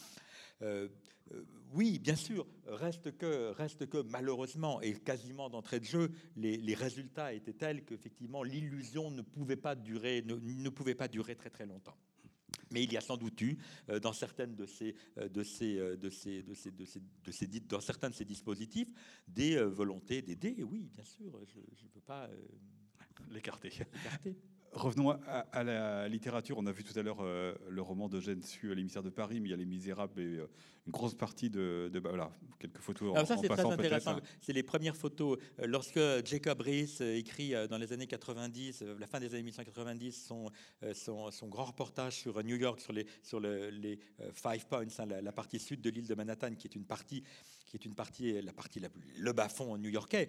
[SPEAKER 2] oui, bien sûr, reste que, reste que malheureusement et quasiment d'entrée de jeu, les, résultats étaient tels qu'effectivement l'illusion ne pouvait pas durer, ne, pouvait pas durer très très longtemps. Mais il y a sans doute eu, euh, dans certaines de ces, de ces, de ces, de ces, de ces, de ces, dans certains de ces dispositifs, des volontés d'aider. Oui, bien sûr, je ne peux pas
[SPEAKER 1] l'écarter. Revenons à, la littérature. On a vu tout à l'heure euh, le roman de Su, L'émissaire de Paris, mais il y a Les Misérables et euh, une grosse partie de. bah, voilà, quelques photos
[SPEAKER 2] Alors ça, c'est très intéressant. C'est les premières photos. Euh, lorsque Jacob Rees écrit dans les années 90, la fin des années 1990, son, son, son, grand reportage sur New York, sur les, sur les Five Points, hein, la, partie sud de l'île de Manhattan, qui est une partie, qui est une partie, la partie, le bas-fond new-yorkais,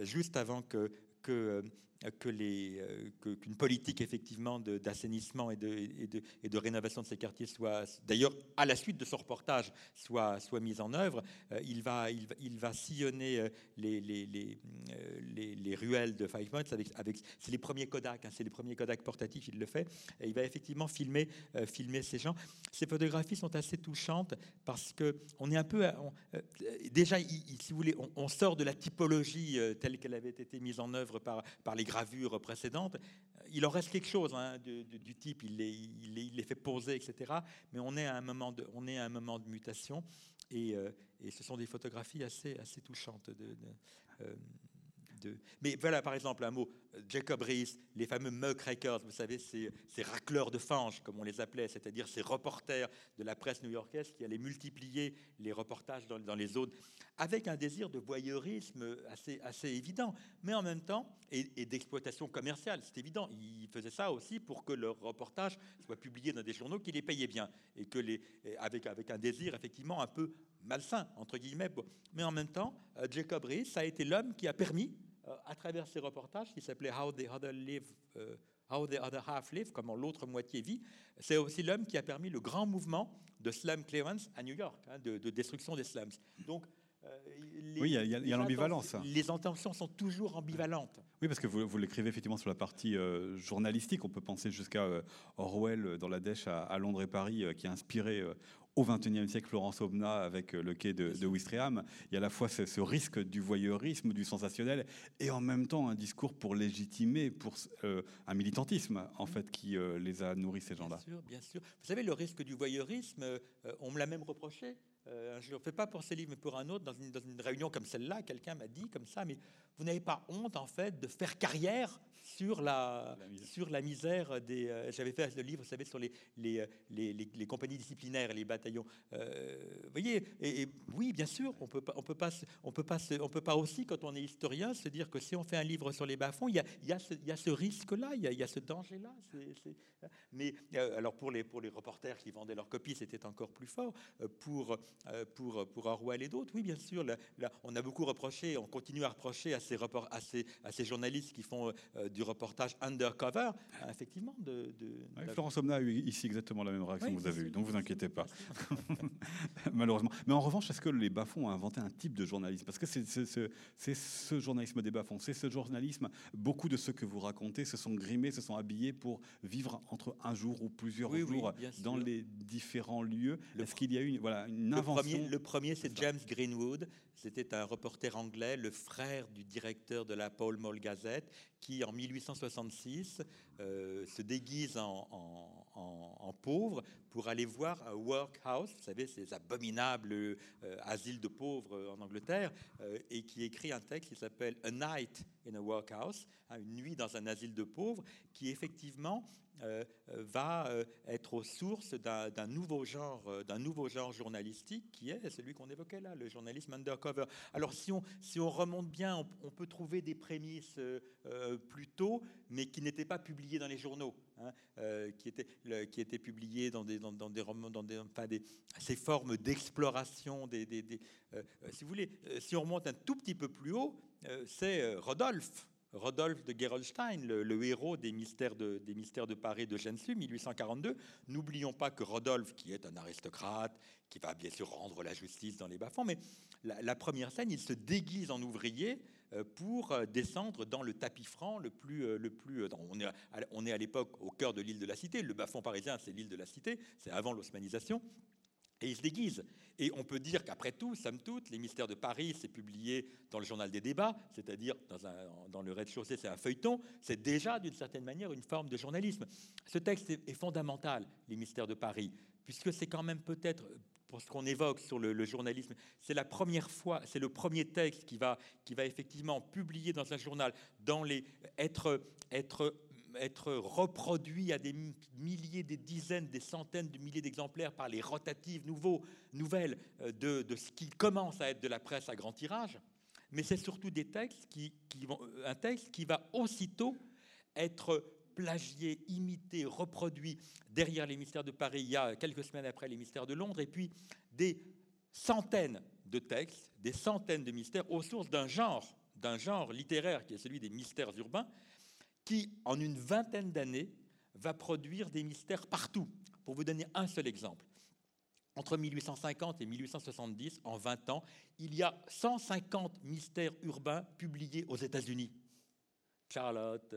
[SPEAKER 2] juste avant que que que euh, qu'une politique effectivement d'assainissement et de, rénovation de ces quartiers soit, d'ailleurs à la suite de ce reportage, soit, mise en œuvre. Euh, il, va, il, il sillonner euh, les, les, les, les, ruelles de Five Points avec, avec c'est les premiers Kodak, hein, c'est les premiers Kodak portatifs, il le fait. Et il va effectivement filmer, ces gens. Ces photographies sont assez touchantes parce que on est un peu, déjà, si vous voulez, on, on, sort de la typologie telle qu'elle avait été mise en œuvre par, par les gravures précédentes. Il en reste quelque chose hein, du type, il les, il, les, fait poser, etc. Mais on est à un moment de, on est à un moment de mutation et, euh, et ce sont des photographies assez, assez touchantes de euh, mais voilà, par exemple, un mot, Jacob Rees, les fameux muckrakers, vous savez, ces, racleurs de fange, comme on les appelait, c'est-à-dire ces reporters de la presse new-yorkaise qui allaient multiplier les reportages dans, les zones, avec un désir de voyeurisme assez, évident, mais en même temps, et, d'exploitation commerciale, c'est évident. Ils faisaient ça aussi pour que leurs reportages soient publiés dans des journaux qui les payaient bien, et que les, avec, avec un désir effectivement un peu malsain, entre guillemets. Mais en même temps, euh, Jacob Rees, ça a été l'homme qui a permis euh, à travers ces reportages qui s'appelaient How the Other Live, euh, How the Other Half Live, comment l'autre moitié vit. C'est aussi l'homme qui a permis le grand mouvement de slum clearance à New York, hein, de, destruction des slums. Donc,
[SPEAKER 1] euh, oui, il y a, l'ambivalence.
[SPEAKER 2] Les intentions sont toujours ambivalentes.
[SPEAKER 1] Oui, parce que vous, vous l'écrivez effectivement sur la partie journalistique. On peut penser jusqu'à Orwell dans la Dèche à, Londres et Paris, qui a inspiré au XXIe siècle, Florence Aubenas avec euh, le quai de, de Ouistreham. Il y a à la fois ce, risque du voyeurisme, du sensationnel, et en même temps un discours pour légitimer, pour euh, un militantisme en fait qui euh, les a nourris ces gens-là.
[SPEAKER 2] Bien sûr, bien sûr. Vous savez, le risque du voyeurisme, on me l'a même reproché. je ne le fais pas pour ce livre, mais pour un autre, dans une, dans une réunion comme celle-là, quelqu'un m'a dit comme ça, mais vous n'avez pas honte en fait de faire carrière sur la, sur la misère des. Euh, j'avais fait le livre, vous savez, sur les, les, les, les compagnies disciplinaires les bataillons. Euh, vous voyez, et, oui, bien sûr, on peut pas, on peut pas, on peut pas, on peut pas aussi, quand on est historien, se dire que si on fait un livre sur les bas-fonds, il y a, il y a ce, il y a ce risque-là, il, il y a, ce danger-là. Mais euh, alors pour les, pour les reporters qui vendaient leurs copies, c'était encore plus fort. Pour, pour, pour Orwell et d'autres, oui, bien sûr, là, on a beaucoup reproché, on continue à reprocher à ces, report, à ces, à ces journalistes qui font du reportage undercover, effectivement. De,
[SPEAKER 1] Florence Omna a eu ici exactement la même réaction que vous avez eue, donc vous inquiétez pas, <laughs> malheureusement. Mais en revanche, est-ce que les bas-fonds ont inventé un type de journalisme? Parce que c'est ce journalisme des bas-fonds, c'est ce journalisme, beaucoup de ceux que vous racontez se sont grimés, se sont habillés pour vivre entre un jour ou plusieurs jours dans les différents lieux. Est-ce qu'il y a eu voilà, une invention
[SPEAKER 2] Le premier, c'est James Greenwood. C'était un reporter anglais, le frère du directeur de la Paul Mall Gazette, qui en 1866 euh, se déguise en, pauvre pour aller voir un workhouse, vous savez, ces abominables euh, asiles de pauvres en Angleterre, euh, et qui écrit un texte qui s'appelle A Night in a Workhouse, hein, une nuit dans un asile de pauvres, qui effectivement va euh, être aux sources d'un nouveau genre, d'un nouveau genre journalistique qui est celui qu'on évoquait là, le journalisme undercover. Alors si on, remonte bien, on, peut trouver des prémices plus tôt, mais qui n'étaient pas publiées dans les journaux, hein, qui, étaient, publiées dans des, romans, dans ces formes d'exploration. Si vous voulez, si on remonte un tout petit peu plus haut, c'est Rodolphe Rodolphe de Gerolstein, le, héros des mystères, de, Paris de Gensu, 1842. N'oublions pas que Rodolphe, qui est un aristocrate, qui va bien sûr rendre la justice dans les bas-fonds, mais la, première scène, il se déguise en ouvrier euh, pour euh, descendre dans le tapis franc le plus... Euh, le plus on, est à, on est à l'époque au cœur de l'île de la Cité. Le bas-fond parisien, c'est l'île de la Cité, c'est avant l'osmanisation. Et il se déguise. Et on peut dire qu'après tout, somme toute, les mystères de Paris, c'est publié dans le journal des débats, c'est-à-dire dans, le rez-de-chaussée, c'est un feuilleton, c'est déjà d'une certaine manière une forme de journalisme. Ce texte est, fondamental, les mystères de Paris, puisque c'est quand même peut-être, pour ce qu'on évoque sur le, journalisme, c'est la première fois, c'est le premier texte qui va, qui va effectivement publier dans un journal, dans les, être, être être reproduit à des milliers, des dizaines, des centaines de milliers d'exemplaires par les rotatives nouveaux, nouvelles euh, de, de, ce qui commence à être de la presse à grand tirage. Mais c'est surtout des textes qui, qui vont, euh, un texte qui va aussitôt être plagié, imité, reproduit derrière les mystères de Paris il y a quelques semaines après les mystères de Londres, et puis des centaines de textes, des centaines de mystères aux sources d'un genre d'un genre littéraire qui est celui des mystères urbains, qui, en une vingtaine d'années, va produire des mystères partout. Pour vous donner un seul exemple, entre 1850 et 1870, en 20 ans, il y a 150 mystères urbains publiés aux États-Unis. Charlotte,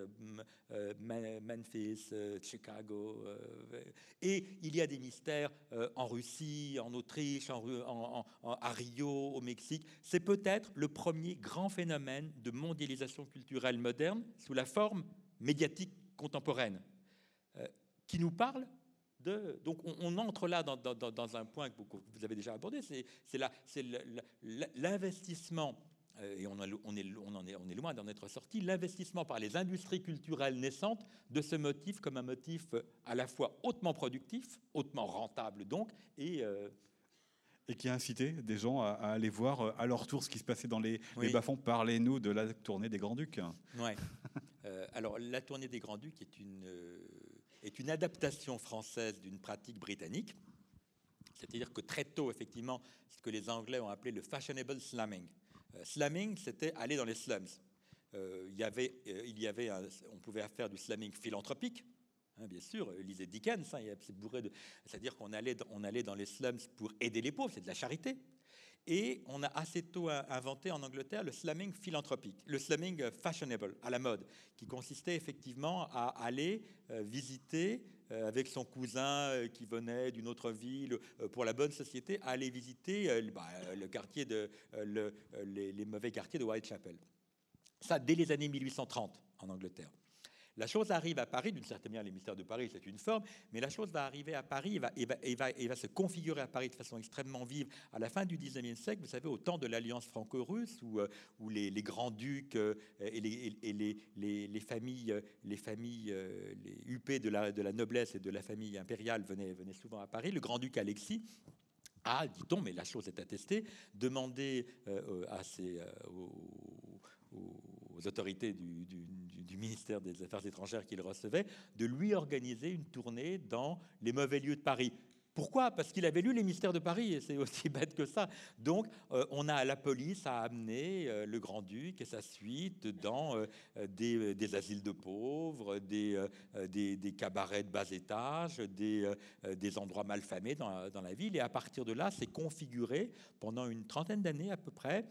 [SPEAKER 2] euh, Memphis, euh, Chicago. Euh, et il y a des mystères en Russie, en Autriche, à Rio, au Mexique. C'est peut-être le premier grand phénomène de mondialisation culturelle moderne sous la forme médiatique contemporaine, qui nous parle de, donc on, entre là dans, dans, un point que vous avez déjà abordé, c'est l'investissement euh, et on, est, on, en est, on est loin d'en être sorti, l'investissement par les industries culturelles naissantes de ce motif comme un motif euh, à la fois hautement productif, hautement rentable donc, et...
[SPEAKER 1] Euh, et qui a incité des gens à, aller voir à leur tour ce qui se passait dans les, les bas-fonds. Parlez-nous de la tournée des Grands-Ducs.
[SPEAKER 2] Oui. <laughs> alors, la tournée des Grands-Ducs est une, est une adaptation française d'une pratique britannique. C'est-à-dire que très tôt, effectivement, ce que les Anglais ont appelé le fashionable slamming. Euh, slamming, c'était aller dans les slums. Euh, y avait, euh, on pouvait faire du slamming philanthropique, hein, bien sûr, lisez Dickens, hein, c'est bourré de, c'est-à-dire qu'on allait, on allait dans les slums pour aider les pauvres, c'est de la charité. Et on a assez tôt inventé en Angleterre le slamming philanthropique, le slamming fashionable, à la mode, qui consistait effectivement à aller visiter avec son cousin euh, qui venait d'une autre ville euh, pour la bonne société, à aller visiter bah, le quartier de, les, les mauvais quartiers de Whitechapel. Ça, dès les années 1830 en Angleterre. La chose arrive à Paris, d'une certaine manière, les mystères de Paris, c'est une forme, mais la chose va arriver à Paris et va, se configurer à Paris de façon extrêmement vive à la fin du XIXe siècle, vous savez, au temps de l'alliance franco-russe, où, euh, les, grands-ducs euh, et, les, familles, les familles euh, les huppées de la, noblesse et de la famille impériale venaient, souvent à Paris. Le grand-duc Alexis a, dit-on, mais la chose est attestée, demandé à ses, autorités du, ministère des Affaires étrangères qu'il recevait de lui organiser une tournée dans les mauvais lieux de Paris. Pourquoi? Parce qu'il avait lu les mystères de Paris, et c'est <laughs> aussi bête que ça. Donc, euh, on a la police a amené euh, le grand-duc et sa suite dans euh, des, asiles de pauvres, des, cabarets de bas étage, des, des endroits malfamés dans, dans la ville. Et à partir de là, c'est configuré pendant une trentaine d'années à peu près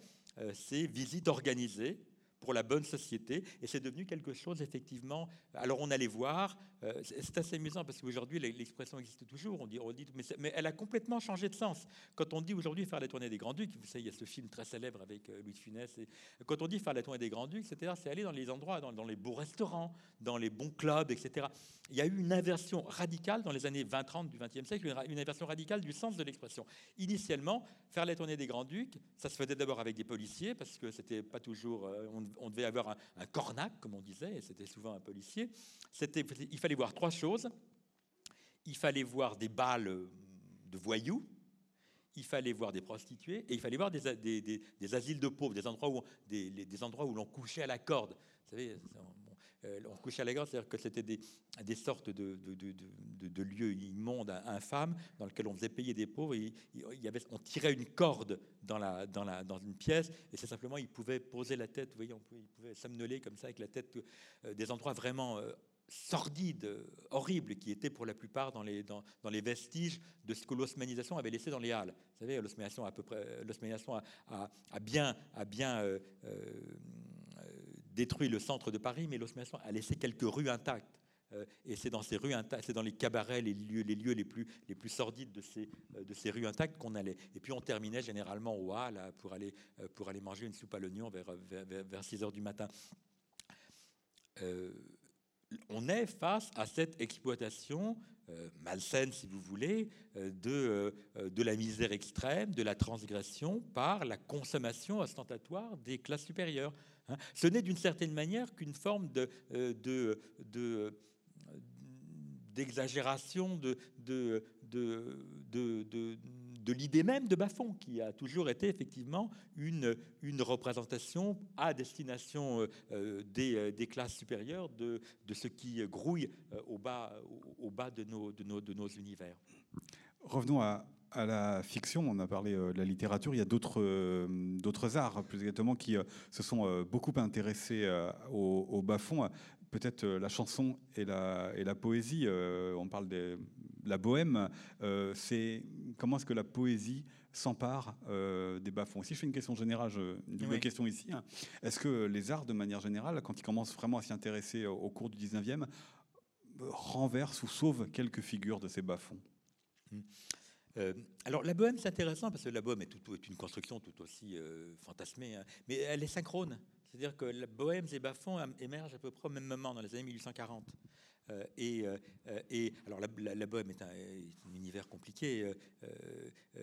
[SPEAKER 2] ces visites organisées pour la bonne société. Et c'est devenu quelque chose, effectivement. Alors, on allait voir. Euh, c'est assez amusant parce qu'aujourd'hui, l'expression existe toujours. On dit, mais, elle a complètement changé de sens. Quand on dit aujourd'hui faire la tournée des Grands-Ducs, vous savez, il y a ce film très célèbre avec euh, Louis de Funès. Et quand on dit faire la tournée des Grands-Ducs, c'est aller dans les endroits, dans, dans, les beaux restaurants, dans les bons clubs, etc. Il y a eu une inversion radicale dans les années 20-30 du XXe siècle, une inversion radicale du sens de l'expression. Initialement, faire la tournée des Grands-Ducs, ça se faisait d'abord avec des policiers parce que c'était pas toujours. Euh, on devait avoir un, cornac, comme on disait, et c'était souvent un policier. Il fallait voir trois choses. Il fallait voir des balles de voyous, il fallait voir des prostituées et il fallait voir des, des, asiles de pauvres, des endroits où, des, des endroits où l'on couchait à la corde. Vous savez, euh, on couchait à la gare, c'est-à-dire que c'était des, des sortes de, de, lieux immondes, infâmes, dans lesquels on faisait payer des pauvres. on tirait une corde dans, la, dans, la, dans une pièce, et c'est simplement, ils pouvaient poser la tête, vous voyez, on ils pouvaient somnoler comme ça avec la tête, euh, des endroits vraiment euh, sordides, horribles, qui étaient pour la plupart dans les, vestiges de ce que l'osmanisation avait laissé dans les halles. Vous savez, l'osmanisation peu près, l'osmanisation a, a, bien, a bien détruit le centre de Paris, mais l'osmanation a laissé quelques rues intactes. Euh, et c'est dans ces rues intactes, c'est dans les cabarets, les lieux, les plus, sordides de ces, euh, rues intactes qu'on allait. Et puis on terminait généralement au hall pour aller, euh, pour aller manger une soupe à l'oignon vers, vers, 6 heures du matin. On est face à cette exploitation malsaine, si vous voulez, de, de la misère extrême, de la transgression par la consommation ostentatoire des classes supérieures. Hein. Ce n'est d'une certaine manière qu'une forme de, euh, de, de d'exagération de, de, de, de, l'idée même de Bafon, qui a toujours été effectivement une, représentation à destination euh, des, des, classes supérieures de, de ce qui grouille euh, au bas, de, nos, de, de univers.
[SPEAKER 1] Revenons à, la fiction, on a parlé de la littérature, il y a d'autres arts, plus exactement, qui se sont beaucoup intéressés au, au bas-fond. Peut-être la chanson et la, et la poésie. on parle de la bohème. c'est comment est-ce que la poésie s'empare euh, des bas-fonds. Si je fais une question générale, une double question ici, hein. est-ce que les arts, de manière générale, quand ils commencent vraiment à s'y intéresser au, cours du 19e, renversent ou sauvent quelques figures de ces bas-fonds?
[SPEAKER 2] Mmh. euh, alors la bohème c'est intéressant parce que la bohème est, tout, est une construction tout aussi euh, fantasmée, hein. mais elle est synchrone. C'est-à-dire que la bohème et bas-fonds émergent à peu près au même moment, dans les années 1840. Euh, euh, et, alors la, bohème est un, univers compliqué, euh,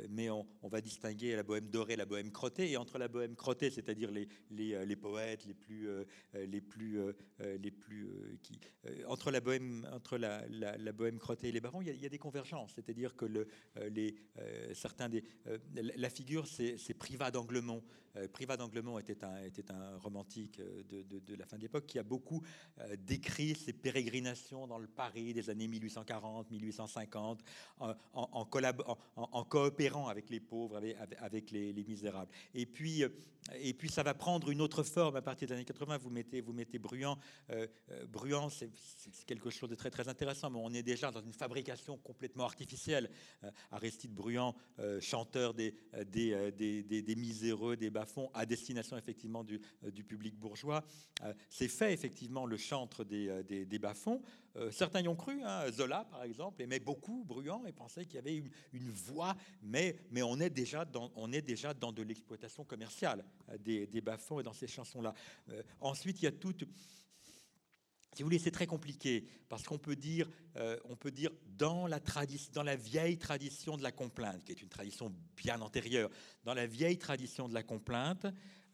[SPEAKER 2] mais on, va distinguer la bohème dorée, la bohème crottée, et entre la bohème crottée, c'est-à-dire les, les, poètes les plus, les plus, les plus qui, entre la bohème, entre la, bohème crottée et les barons, il y a, des convergences, c'est-à-dire que le, les, certains des, la figure, c'est Privat d'Anglemont. Privat d'Anglemont était un, romantique de, de la fin de l'époque qui a beaucoup décrit ses pérégrinations dans le Paris des années 1840, 1850, en, coopérant avec les pauvres, avec, les, misérables. Et puis, euh, et puis, ça va prendre une autre forme à partir des années 80. Vous mettez, vous mettez Bruant. Euh, euh, Bruant, c'est quelque chose de très, très intéressant, mais on est déjà dans une fabrication complètement artificielle. Aristide Bruant, chanteur des, des, des, des, miséreux, des bas-fonds, à destination effectivement du, du public bourgeois. c'est fait effectivement le chantre des, des, des bas-fonds. Euh, certains y ont cru, hein. Zola par exemple aimait beaucoup Bruant et pensait qu'il y avait une, voix, mais, mais on, est déjà dans, on est déjà dans de l'exploitation commerciale euh, des, des bas-fonds et dans ces chansons-là. Euh, ensuite, il y a toute... Si vous voulez, c'est très compliqué parce qu'on peut dire, on peut dire dans la tradition, dans la vieille tradition de la complainte, qui est une tradition bien antérieure, dans la vieille tradition de la complainte,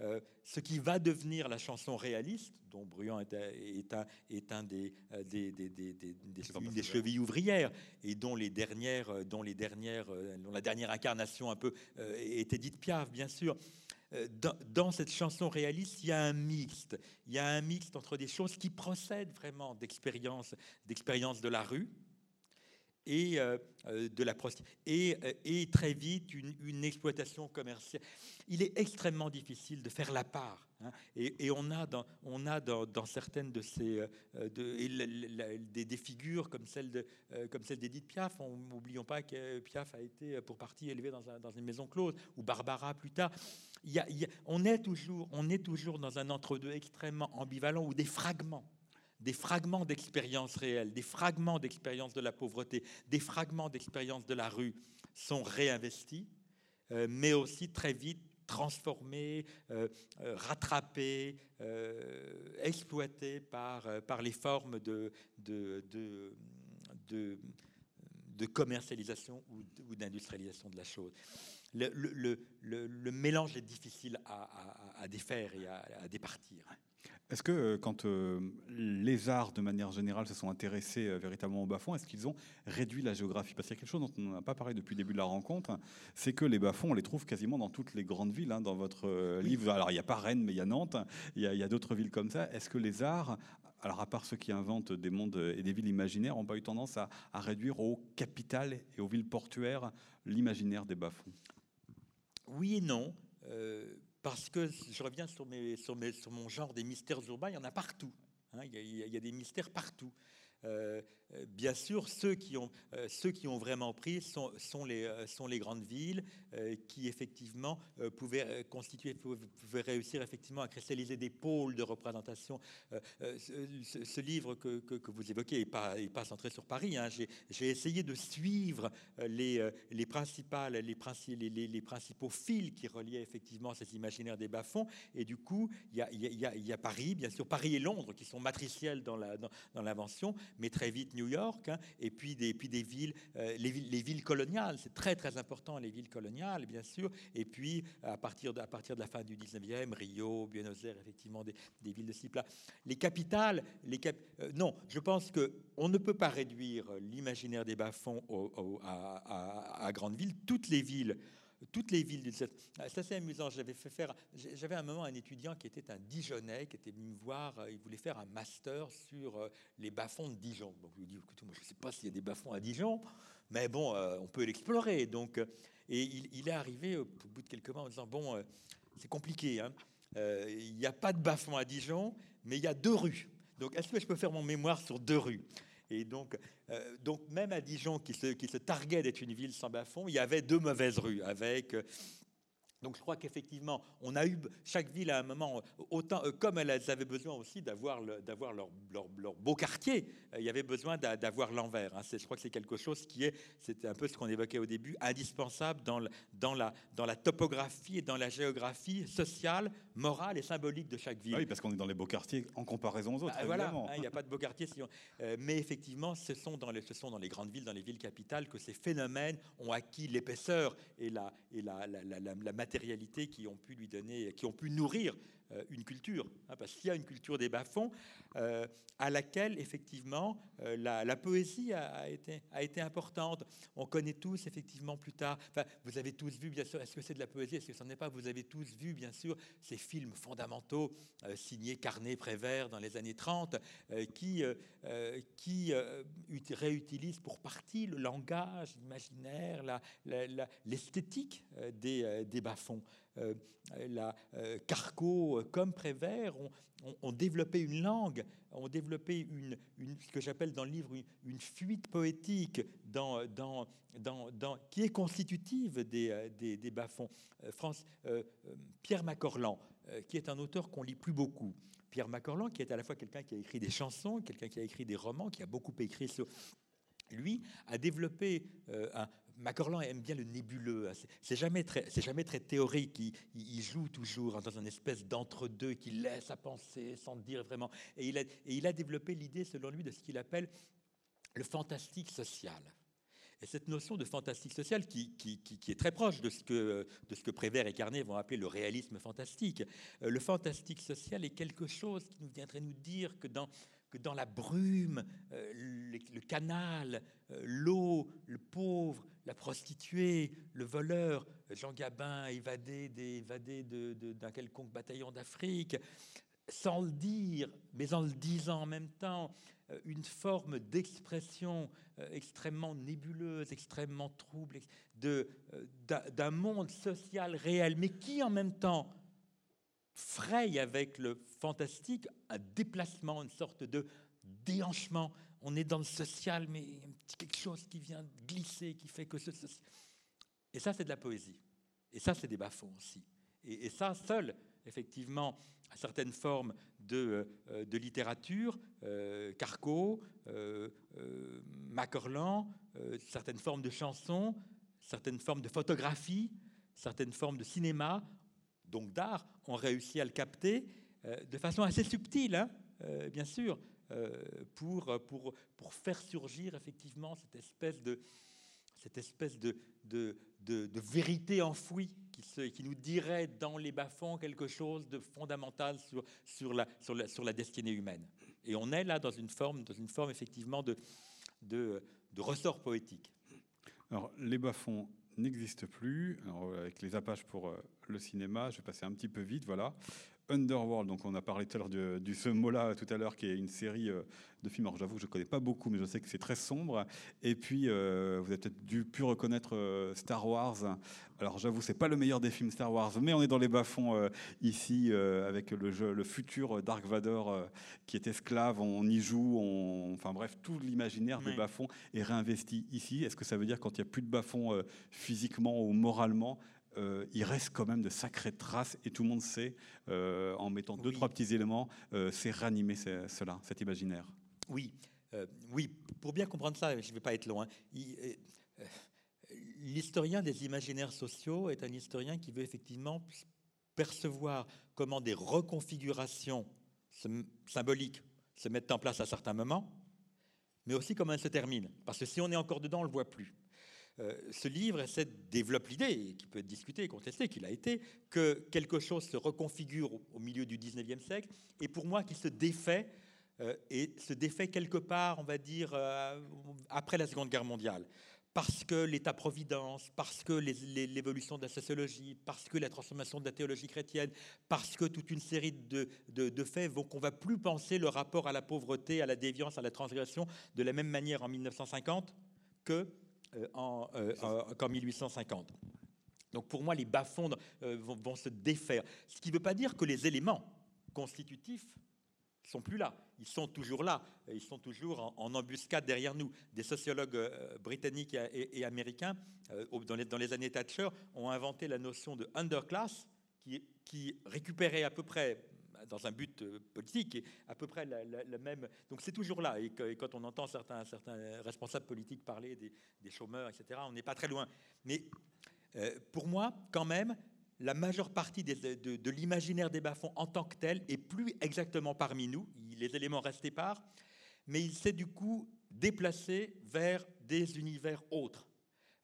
[SPEAKER 2] euh, ce qui va devenir la chanson réaliste, dont Bruant est, est, un, est un, des, euh, des, des, des chevilles ouvrières, et dont les dernières, euh, dont les dernières, dont la dernière incarnation un peu est Edith Piaf, bien sûr. Dans, dans, cette chanson réaliste, il y a un mixte. Il y a un mixte entre des choses qui procèdent vraiment d'expériences, d'expérience de la rue, et euh, euh, de la et, euh, et très vite une, exploitation commerciale. Il est extrêmement difficile de faire la part. Hein. et, on a dans, on a dans, certaines de ces de, des, figures comme celle de comme celle d'Edith Piaf. N'oublions pas que Piaf a été pour partie élevé dans, une maison close ou Barbara plus tard. On est toujours on est toujours dans un entre-deux extrêmement ambivalent ou des fragments des fragments d'expérience réelle, des fragments d'expérience de la pauvreté, des fragments d'expérience de la rue sont réinvestis, euh, mais aussi très vite transformés, euh, euh, rattrapés, exploités par, par les formes de, de, de, de, commercialisation ou d'industrialisation de la chose. Le, le, le, mélange est difficile à, à, défaire et à départir.
[SPEAKER 1] Est-ce que euh, quand euh, les arts, de manière générale, se sont intéressés euh, véritablement au bas-fond, est-ce qu'ils ont réduit la géographie? Parce qu'il y a quelque chose dont on n'a pas parlé depuis le début de la rencontre, c'est que les bas-fonds, on les trouve quasiment dans toutes les grandes villes. Hein, dans votre livre, alors il n'y a pas Rennes, mais il y a Nantes, il y a, d'autres villes comme ça. Est-ce que les arts, alors à part ceux qui inventent des mondes et des villes imaginaires, n'ont pas eu tendance à, réduire aux capitales et aux villes portuaires l'imaginaire des bas-fonds?
[SPEAKER 2] Oui et non parce que je reviens sur, mon genre des mystères urbains, il y en a partout. Hein, il, y a, des mystères partout. Euh, euh, bien sûr, ceux qui ont, euh, ceux qui ont vraiment pris sont, les, grandes villes qui, effectivement, pouvaient constituer, pouvaient réussir effectivement à cristalliser des pôles de représentation. Ce, livre que, vous évoquez n'est pas, centré sur Paris. Hein. J'ai essayé de suivre les, principaux fils qui reliaient effectivement ces imaginaires des bas-fonds. Et du coup, il y y a, Paris, bien sûr, Paris et Londres qui sont matriciels dans l'invention. Mais très vite New York, hein, et puis des, puis des villes, euh, les villes, les villes coloniales, c'est très très important, les villes coloniales, bien sûr, et puis à partir de, à partir de la fin du 19e, Rio, Buenos Aires, effectivement, des, des villes de ce type-là. Les capitales, les cap euh, non, je pense que on ne peut pas réduire l'imaginaire des bas-fonds à, à, à grandes villes. Toutes les villes toutes les villes du C'est assez amusant. J'avais fait faire, j'avais un moment un étudiant qui était un Dijonais, qui était venu me voir. Il voulait faire un master sur les bas-fonds de Dijon. Je lui ai dit, écoute, moi, je ne sais pas s'il y a des bas-fonds à Dijon, mais bon, on peut l'explorer. Donc, et il, est arrivé au bout de quelques mois en disant, bon, c'est compliqué. Hein. Il n'y a pas de bas-fonds à Dijon, mais il y a deux rues. Donc, est-ce que je peux faire mon mémoire sur deux rues? Et donc, euh, donc, même à Dijon, qui se, qui se targuait d'être une ville sans bas-fond, il y avait deux mauvaises rues, avec euh, donc je crois qu'effectivement, on a eu chaque ville à un moment autant euh, comme elles avaient besoin aussi d'avoir d'avoir leur, leur, beau quartier. Euh, il y avait besoin d'avoir l'envers. Hein. Je crois que c'est quelque chose qui est, c'était un peu ce qu'on évoquait au début, indispensable dans, dans la dans la topographie et dans la géographie sociale, morale et symbolique de chaque ville.
[SPEAKER 1] Ah oui, parce qu'on est dans les beaux quartiers en comparaison aux autres.
[SPEAKER 2] Ah, voilà, hein, il n'y a pas de beaux quartiers. Euh, mais effectivement, ce sont dans les ce sont dans les grandes villes, dans les villes capitales, que ces phénomènes ont acquis l'épaisseur et la et la, la, la, la matérialités qui ont pu lui donner, qui ont pu nourrir une culture. Hein, parce qu'il y a une culture des bas-fonds euh, à laquelle, effectivement, euh, la, poésie a, été, importante. On connaît tous, effectivement, plus tard. Vous avez tous vu, bien sûr, est-ce que c'est de la poésie Est-ce que ce n'en est pas Vous avez tous vu, bien sûr, ces films fondamentaux signés Carnet, Prévert dans les années 30, qui, qui réutilisent pour partie le langage, l'imaginaire, l'esthétique des, des bas-fonds. Euh, la euh, Carco comme Prévert ont, développé une langue, ont développé une, ce que j'appelle dans le livre une, fuite poétique qui est constitutive des, euh, des, des bas-fonds. France, Pierre Macorlan, qui est un auteur qu'on lit plus beaucoup. Pierre Macorlan, qui est à la fois quelqu'un qui a écrit des chansons, quelqu'un qui a écrit des romans, qui a beaucoup écrit sur lui a développé un, Macorlan aime bien le nébuleux. Hein. C'est jamais très, jamais très théorique. Il, joue toujours dans un espèce d'entre-deux qui laisse à penser sans dire vraiment. Et il a, développé l'idée, selon lui, de ce qu'il appelle le fantastique social. Et cette notion de fantastique social qui, est très proche de ce, que, de ce que Prévert et Carnet vont appeler le réalisme fantastique. Euh, le fantastique social est quelque chose qui nous viendrait nous dire que dans, que dans la brume, euh, le, canal, euh, l'eau, le pauvre, la prostituée, le voleur, Jean Gabin évadé, évadé d'un quelconque bataillon d'Afrique, sans le dire, mais en le disant en même temps, euh, une forme d'expression extrêmement nébuleuse, extrêmement trouble, d'un monde social réel, mais qui en même temps fraye avec le fantastique un déplacement, une sorte de déhanchement. On est dans le social, mais un petit quelque chose qui vient glisser, qui fait que ce... Et ça, c'est de la poésie. Et ça, c'est des bas-fonds aussi. Et, ça, seul, effectivement, certaines formes de, euh, de littérature, euh, Carco, euh, euh Macorlan, certaines formes de chansons, certaines formes de photographie, certaines formes de cinéma donc d'art, ont réussi à le capter euh, de façon assez subtile, hein, euh, bien sûr, euh, pour, pour, pour faire surgir effectivement cette espèce de, cette espèce de, de, vérité enfouie qui nous dirait dans les bas-fonds quelque chose de fondamental sur, sur, la, sur, la, sur la destinée humaine. Et on est là dans une forme, dans une forme effectivement de, de, de ressort poétique.
[SPEAKER 1] Alors, les bas-fonds n'existent plus. Alors, avec les apaches pour le cinéma. Je vais passer un petit peu vite, voilà. Underworld, donc on a parlé tout à l'heure du, ce mot-là tout à l'heure, qui est une série euh, de films. Alors j'avoue que je ne connais pas beaucoup, mais je sais que c'est très sombre. Et puis, euh, vous avez peut-être dû pu reconnaître euh, Star Wars. Alors j'avoue, c'est pas le meilleur des films Star Wars, mais on est dans les bas-fonds ici, avec le, jeu, le futur Dark Vador qui est esclave, on y joue, on... enfin bref, tout l'imaginaire des bas-fonds est réinvesti ici. Est-ce que ça veut dire quand il n'y a plus de bas-fonds physiquement ou moralement, euh, il reste quand même de sacrées traces et tout le monde sait, euh, en mettant deux, trois petits éléments, euh, c'est ranimer cela, cet imaginaire.
[SPEAKER 2] Oui, oui. Pour bien comprendre ça, je ne vais pas être loin. L'historien des imaginaires sociaux est un historien qui veut effectivement percevoir comment des reconfigurations symboliques se mettent en place à certains moments, mais aussi comment elles se terminent. Parce que si on est encore dedans, on ne le voit plus. Euh, ce livre essaie de développer l'idée, qui peut être discutée et contestée, qu'il a été, que quelque chose se reconfigure au, milieu du 19e siècle, et pour moi, qu'il se défait, euh, et se défait quelque part, on va dire, euh, après la Seconde Guerre mondiale. parce que l'État-providence, parce que l'évolution de la sociologie, parce que la transformation de la théologie chrétienne, parce que toute une série de, faits vont qu'on va plus penser le rapport à la pauvreté, à la déviance, à la transgression de la même manière en 1950 que euh, en, euh, qu'en 1850. Donc pour moi, les bas-fonds euh, vont, se défaire. Ce qui ne veut pas dire que les éléments constitutifs sont plus là. Ils sont toujours là. Ils sont toujours en, embuscade derrière nous. Des sociologues euh, britanniques et, américains, euh, dans, les, années Thatcher, ont inventé la notion de underclass, qui récupérait à peu près dans un but euh, politique, à peu près la, même. Donc c'est toujours là. Et, quand on entend certains, responsables politiques parler des, chômeurs, etc., on n'est pas très loin. Mais pour moi, quand même, la majeure partie de, l'imaginaire des bas-fonds en tant que tel est plus exactement parmi nous. Les éléments restent épars, mais il s'est du coup déplacé vers des univers autres.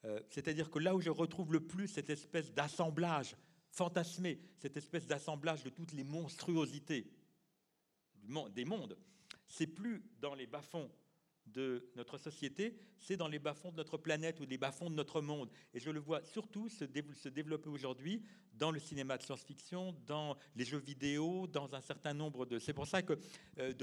[SPEAKER 2] Euh, c'est-à-dire que là où je retrouve le plus cette espèce d'assemblage fantasmé, cette espèce d'assemblage de toutes les monstruosités des mondes, c'est plus dans les bas-fonds de notre société, c'est dans les bas-fonds de notre planète ou les bas-fonds de notre monde. Et je le vois surtout se, développer aujourd'hui dans le cinéma de science-fiction, dans les jeux vidéo, dans un certain nombre de... C'est pour ça que euh,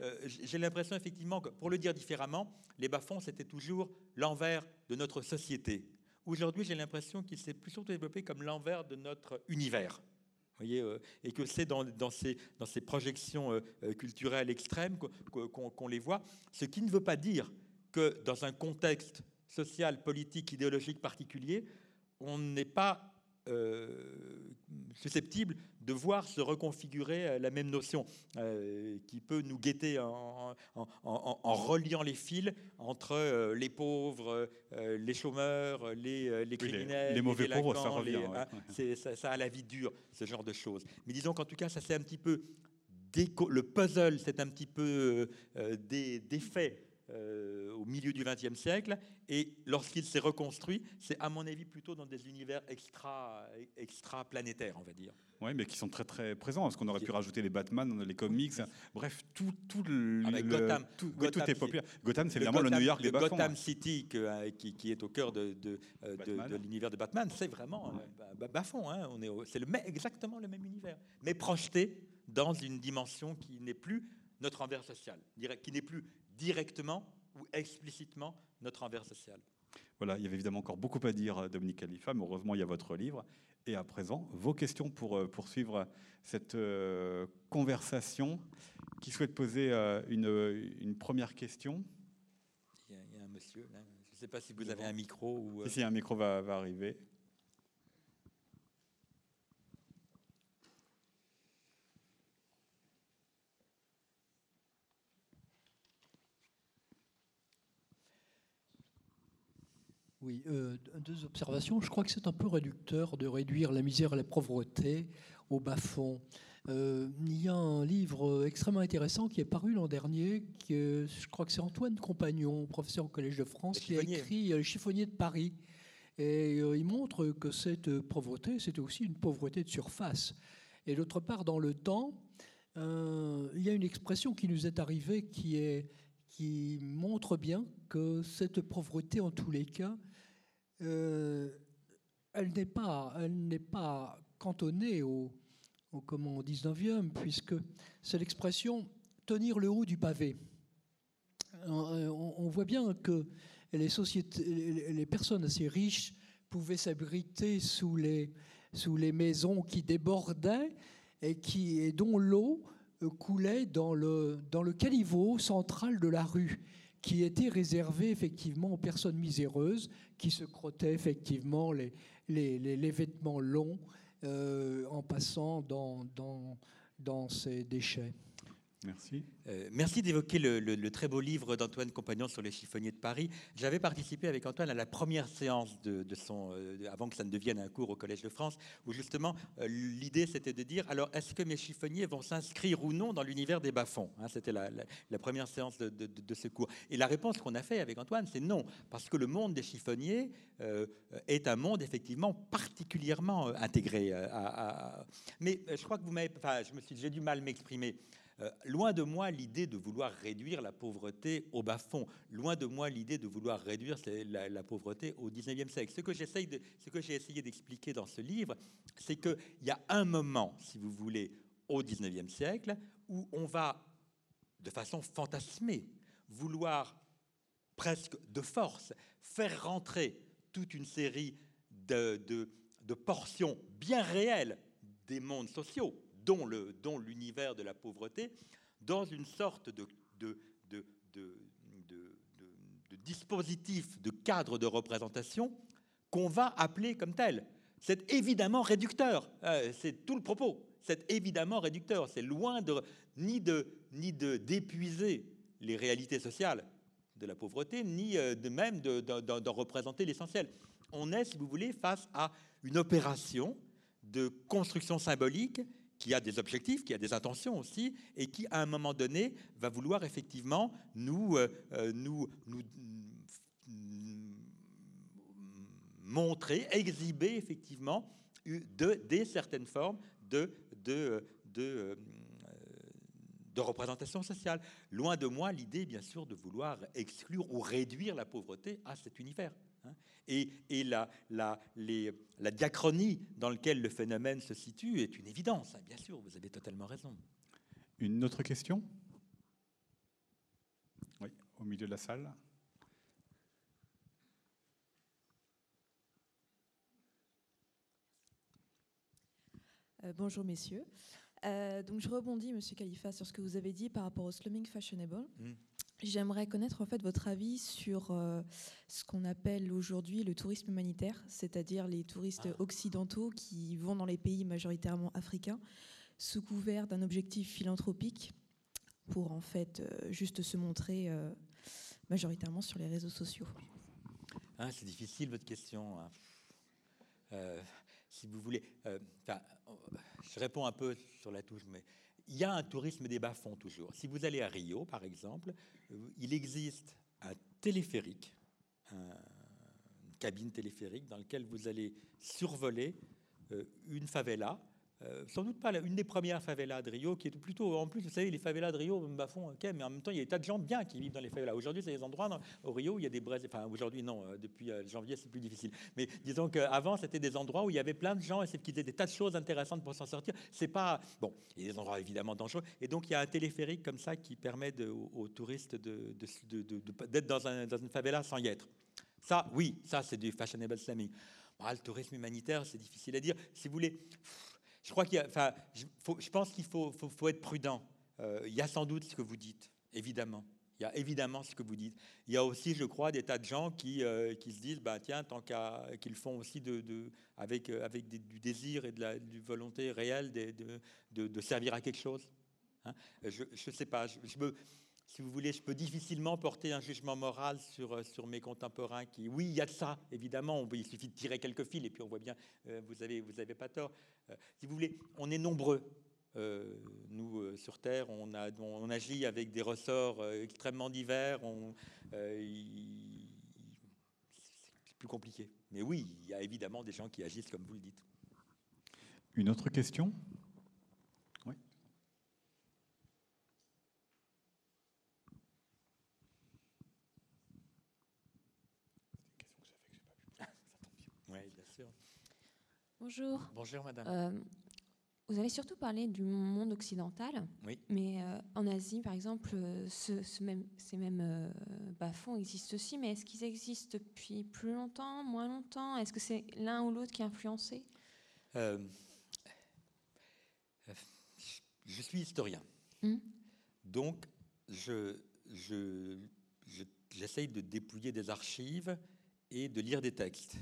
[SPEAKER 2] euh, j'ai l'impression effectivement que, pour le dire différemment, les bas-fonds, c'était toujours l'envers de notre société. Aujourd'hui, j'ai l'impression qu'il s'est surtout développé comme l'envers de notre univers. Euh, et que c'est dans, ces, dans, ces, projections euh, euh, culturelles extrêmes qu'on les voit, ce qui ne veut pas dire que dans un contexte social, politique, idéologique particulier, on n'est pas euh, susceptible de voir se reconfigurer euh, la même notion euh, qui peut nous guetter en, reliant les fils entre les pauvres, les chômeurs, les, les criminels,
[SPEAKER 1] les, mauvais pauvres, ça revient.
[SPEAKER 2] Hein, ça, ça, a la vie dure, ce genre de choses. Mais disons qu'en tout cas, ça c'est un petit peu le puzzle, c'est un petit peu défait euh, au milieu du XXe siècle, et lorsqu'il s'est reconstruit, c'est à mon avis plutôt dans des univers extra, extra planétaires, on va dire.
[SPEAKER 1] Oui, mais qui sont très très présents. Parce qu'on aurait pu rajouter les Batman, les comics, bref, tout, tout le,
[SPEAKER 2] Avec Gotham,
[SPEAKER 1] tout, est populaire. Gotham, c'est évidemment le New York
[SPEAKER 2] des
[SPEAKER 1] bas
[SPEAKER 2] Gotham City euh, qui, qui, est au cœur de, de, euh, de, l'univers de Batman, c'est vraiment ouais. fond. Hein. On est, c'est le, exactement le même univers, mais projeté dans une dimension qui n'est plus notre envers social, qui n'est plus directement ou explicitement notre envers social.
[SPEAKER 1] Voilà, il y avait évidemment encore beaucoup à dire, euh, Dominique Khalifa, mais heureusement, il y a votre livre. Et à présent, vos questions pour euh, poursuivre cette euh, conversation. Qui souhaite poser une, une, première question?
[SPEAKER 2] Il y, a, un monsieur là. Je ne sais pas si vous avez un micro. Ou,
[SPEAKER 1] Si, un micro va, va arriver.
[SPEAKER 3] Oui, euh, deux observations. Je crois que c'est un peu réducteur de réduire la misère et la pauvreté au bas-fond. Euh, il y a un livre extrêmement intéressant qui est paru l'an dernier, qui je crois que c'est Antoine Compagnon, professeur au Collège de France, qui a écrit euh, Le chiffonnier de Paris. Et il montre que cette pauvreté, c'était aussi une pauvreté de surface. Et d'autre part, dans le temps, il y a une expression qui nous est arrivée qui, est, qui montre bien que cette pauvreté, en tous les cas, euh, elle n'est pas, elle n'est pas cantonnée au, comment, au 19e, puisque c'est l'expression tenir le haut du pavé. Euh, on, voit bien que les, sociétés, les personnes assez riches pouvaient s'abriter sous les, sous les maisons qui débordaient et, qui, et dont l'eau coulait dans le, dans le central de la rue qui était réservé effectivement aux personnes miséreuses qui se crottaient effectivement les, vêtements longs euh, en passant dans ces déchets.
[SPEAKER 1] Merci.
[SPEAKER 2] Euh, merci d'évoquer le, très beau livre d'Antoine Compagnon sur les chiffonniers de Paris. J'avais participé avec Antoine à la première séance de, son, euh, avant que ça ne devienne un cours au Collège de France, où justement euh, l'idée c'était de dire alors est-ce que mes chiffonniers vont s'inscrire ou non dans l'univers des bas-fonds hein, C'était la, première séance de, ce cours. Et la réponse qu'on a fait avec Antoine, c'est non, parce que le monde des chiffonniers est un monde effectivement particulièrement intégré. À, Mais je crois que vous m'avez, enfin, j'ai du mal à m'exprimer. Euh, loin de moi l'idée de vouloir réduire la pauvreté au bas-fond. Loin de moi l'idée de vouloir réduire la, pauvreté au 19e siècle. Ce que, ce que j'ai essayé d'expliquer dans ce livre, c'est qu'il y a un moment, si vous voulez, au 19e siècle, où on va, de façon fantasmée, vouloir presque de force faire rentrer toute une série de portions bien réelles des mondes sociaux, dont l'univers de la pauvreté, dans une sorte de, dispositif, de cadre de représentation qu'on va appeler comme tel. C'est évidemment réducteur, euh, c'est tout le propos. C'est évidemment réducteur. C'est loin de ni de ni d'épuiser les réalités sociales de la pauvreté, ni euh, de même de représenter l'essentiel. On est, si vous voulez, face à une opération de construction symbolique qui a des objectifs, qui a des intentions aussi, et qui, à un moment donné, va vouloir effectivement nous, euh, euh, nous, nous montrer, exhiber effectivement de, des certaines formes euh, de représentation sociale. Loin de moi l'idée, bien sûr, de vouloir exclure ou réduire la pauvreté à cet univers. Hein. Et, la, la, la, diachronie dans laquelle le phénomène se situe est une évidence. Hein. Bien sûr, vous avez totalement raison.
[SPEAKER 1] Une autre question? Oui, au milieu de la salle.
[SPEAKER 4] Euh, bonjour messieurs. Euh, donc je rebondis, Monsieur Khalifa, sur ce que vous avez dit par rapport au slumming fashionable. Mmh. J'aimerais connaître en fait votre avis sur euh, ce qu'on appelle aujourd'hui le tourisme humanitaire, c'est-à-dire les touristes ah. occidentaux qui vont dans les pays majoritairement africains sous couvert d'un objectif philanthropique pour en fait euh, juste se montrer euh, majoritairement sur les réseaux sociaux.
[SPEAKER 2] Ah, c'est difficile votre question. Hein. si vous voulez, je réponds un peu sur la touche, mais il y a un tourisme des bas-fonds toujours. Si vous allez à Rio, par exemple, il existe un téléphérique, une cabine téléphérique dans laquelle vous allez survoler euh, une favela euh, sans doute pas une des premières favelas de Rio, qui est plutôt, en plus, vous savez, les favelas de Rio, bah, font, ok, mais en même temps, il y a des tas de gens bien qui vivent dans les favelas. Aujourd'hui, c'est des endroits au Rio il y a des braises. Enfin, aujourd'hui, non, euh, depuis euh, janvier, c'est plus difficile. Mais disons qu'avant, c'était des endroits où il y avait plein de gens et qui faisaient des tas de choses intéressantes pour s'en sortir. C'est pas. Bon, il y a des endroits évidemment dangereux. Et donc, il y a un téléphérique comme ça qui permet aux, touristes d'être dans, un, dans une favela sans y être. Ça, oui, ça, c'est du fashionable slamming. le tourisme humanitaire, c'est difficile à dire. Si vous voulez je pense qu'il faut, être prudent. Euh, il y a sans doute ce que vous dites, évidemment. Il y a évidemment ce que vous dites. Il y a aussi, je crois, des tas de gens qui, euh, se disent, bah, tiens, tant qu'ils font aussi de, avec, euh, avec du désir et de la volonté réelle de, de, servir à quelque chose. Hein. je ne sais pas, si vous voulez, je peux difficilement porter un jugement moral sur, euh, sur mes contemporains qui, oui, il y a de ça, évidemment, il suffit de tirer quelques fils et puis on voit bien, euh, vous n'avez vous avez pas tort. Euh, si vous voulez, on est nombreux. nous, sur Terre, on, agit avec des ressorts extrêmement divers. c'est plus compliqué. Mais oui, il y a évidemment des gens qui agissent comme vous le dites.
[SPEAKER 1] Une autre question?
[SPEAKER 5] Bonjour.
[SPEAKER 2] Bonjour, madame.
[SPEAKER 5] Euh, vous avez surtout parlé du monde occidental.
[SPEAKER 2] Oui.
[SPEAKER 5] Mais euh, en Asie, par exemple, euh, ce, même, ces mêmes bas-fonds existent aussi. Mais est-ce qu'ils existent depuis plus longtemps, moins longtemps? Est-ce que c'est l'un ou l'autre qui a influencé?
[SPEAKER 2] Je suis historien.
[SPEAKER 5] Hmm.
[SPEAKER 2] Donc, je, je, j'essaye de dépouiller des archives et de lire des textes